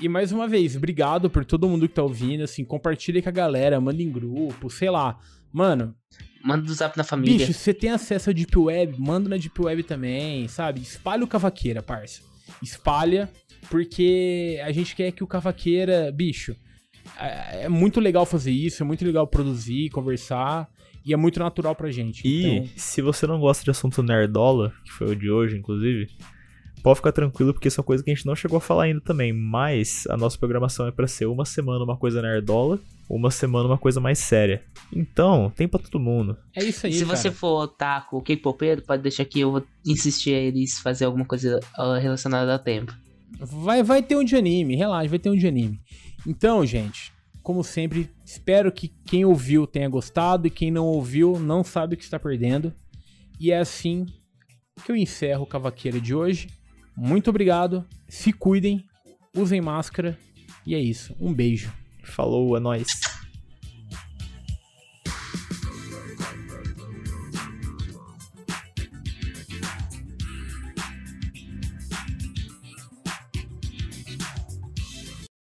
E mais uma vez, obrigado por todo mundo que tá ouvindo, assim, compartilha com a galera, manda em grupo, sei lá. Mano, Manda do zap na família. Bicho, se você tem acesso à Deep Web, manda na Deep Web também, sabe? Espalha o Cavaqueira, parça. Espalha, porque a gente quer que o Cavaqueira, bicho, é é muito legal fazer isso, é muito legal produzir, conversar, e é muito natural pra gente. E Então, se você não gosta de assunto nerdola, que foi o de hoje, inclusive, pode ficar tranquilo, porque isso é uma coisa que a gente não chegou a falar ainda também. Mas a nossa programação é pra ser uma semana uma coisa nerdola, uma semana uma coisa mais séria. Então, tem pra todo mundo. é isso aí, Se cara. você for otaku ou K-popeiro, pode deixar que eu vou insistir a eles fazer alguma coisa ah, relacionada ao tempo. Vai, vai ter um de anime, relaxa, vai ter um de anime. Então, gente, como sempre, espero que quem ouviu tenha gostado e quem não ouviu não sabe o que está perdendo. E é assim que eu encerro o Cavaqueira de hoje. Muito obrigado, se cuidem, usem máscara e é isso. Um beijo. Falou, é nóis.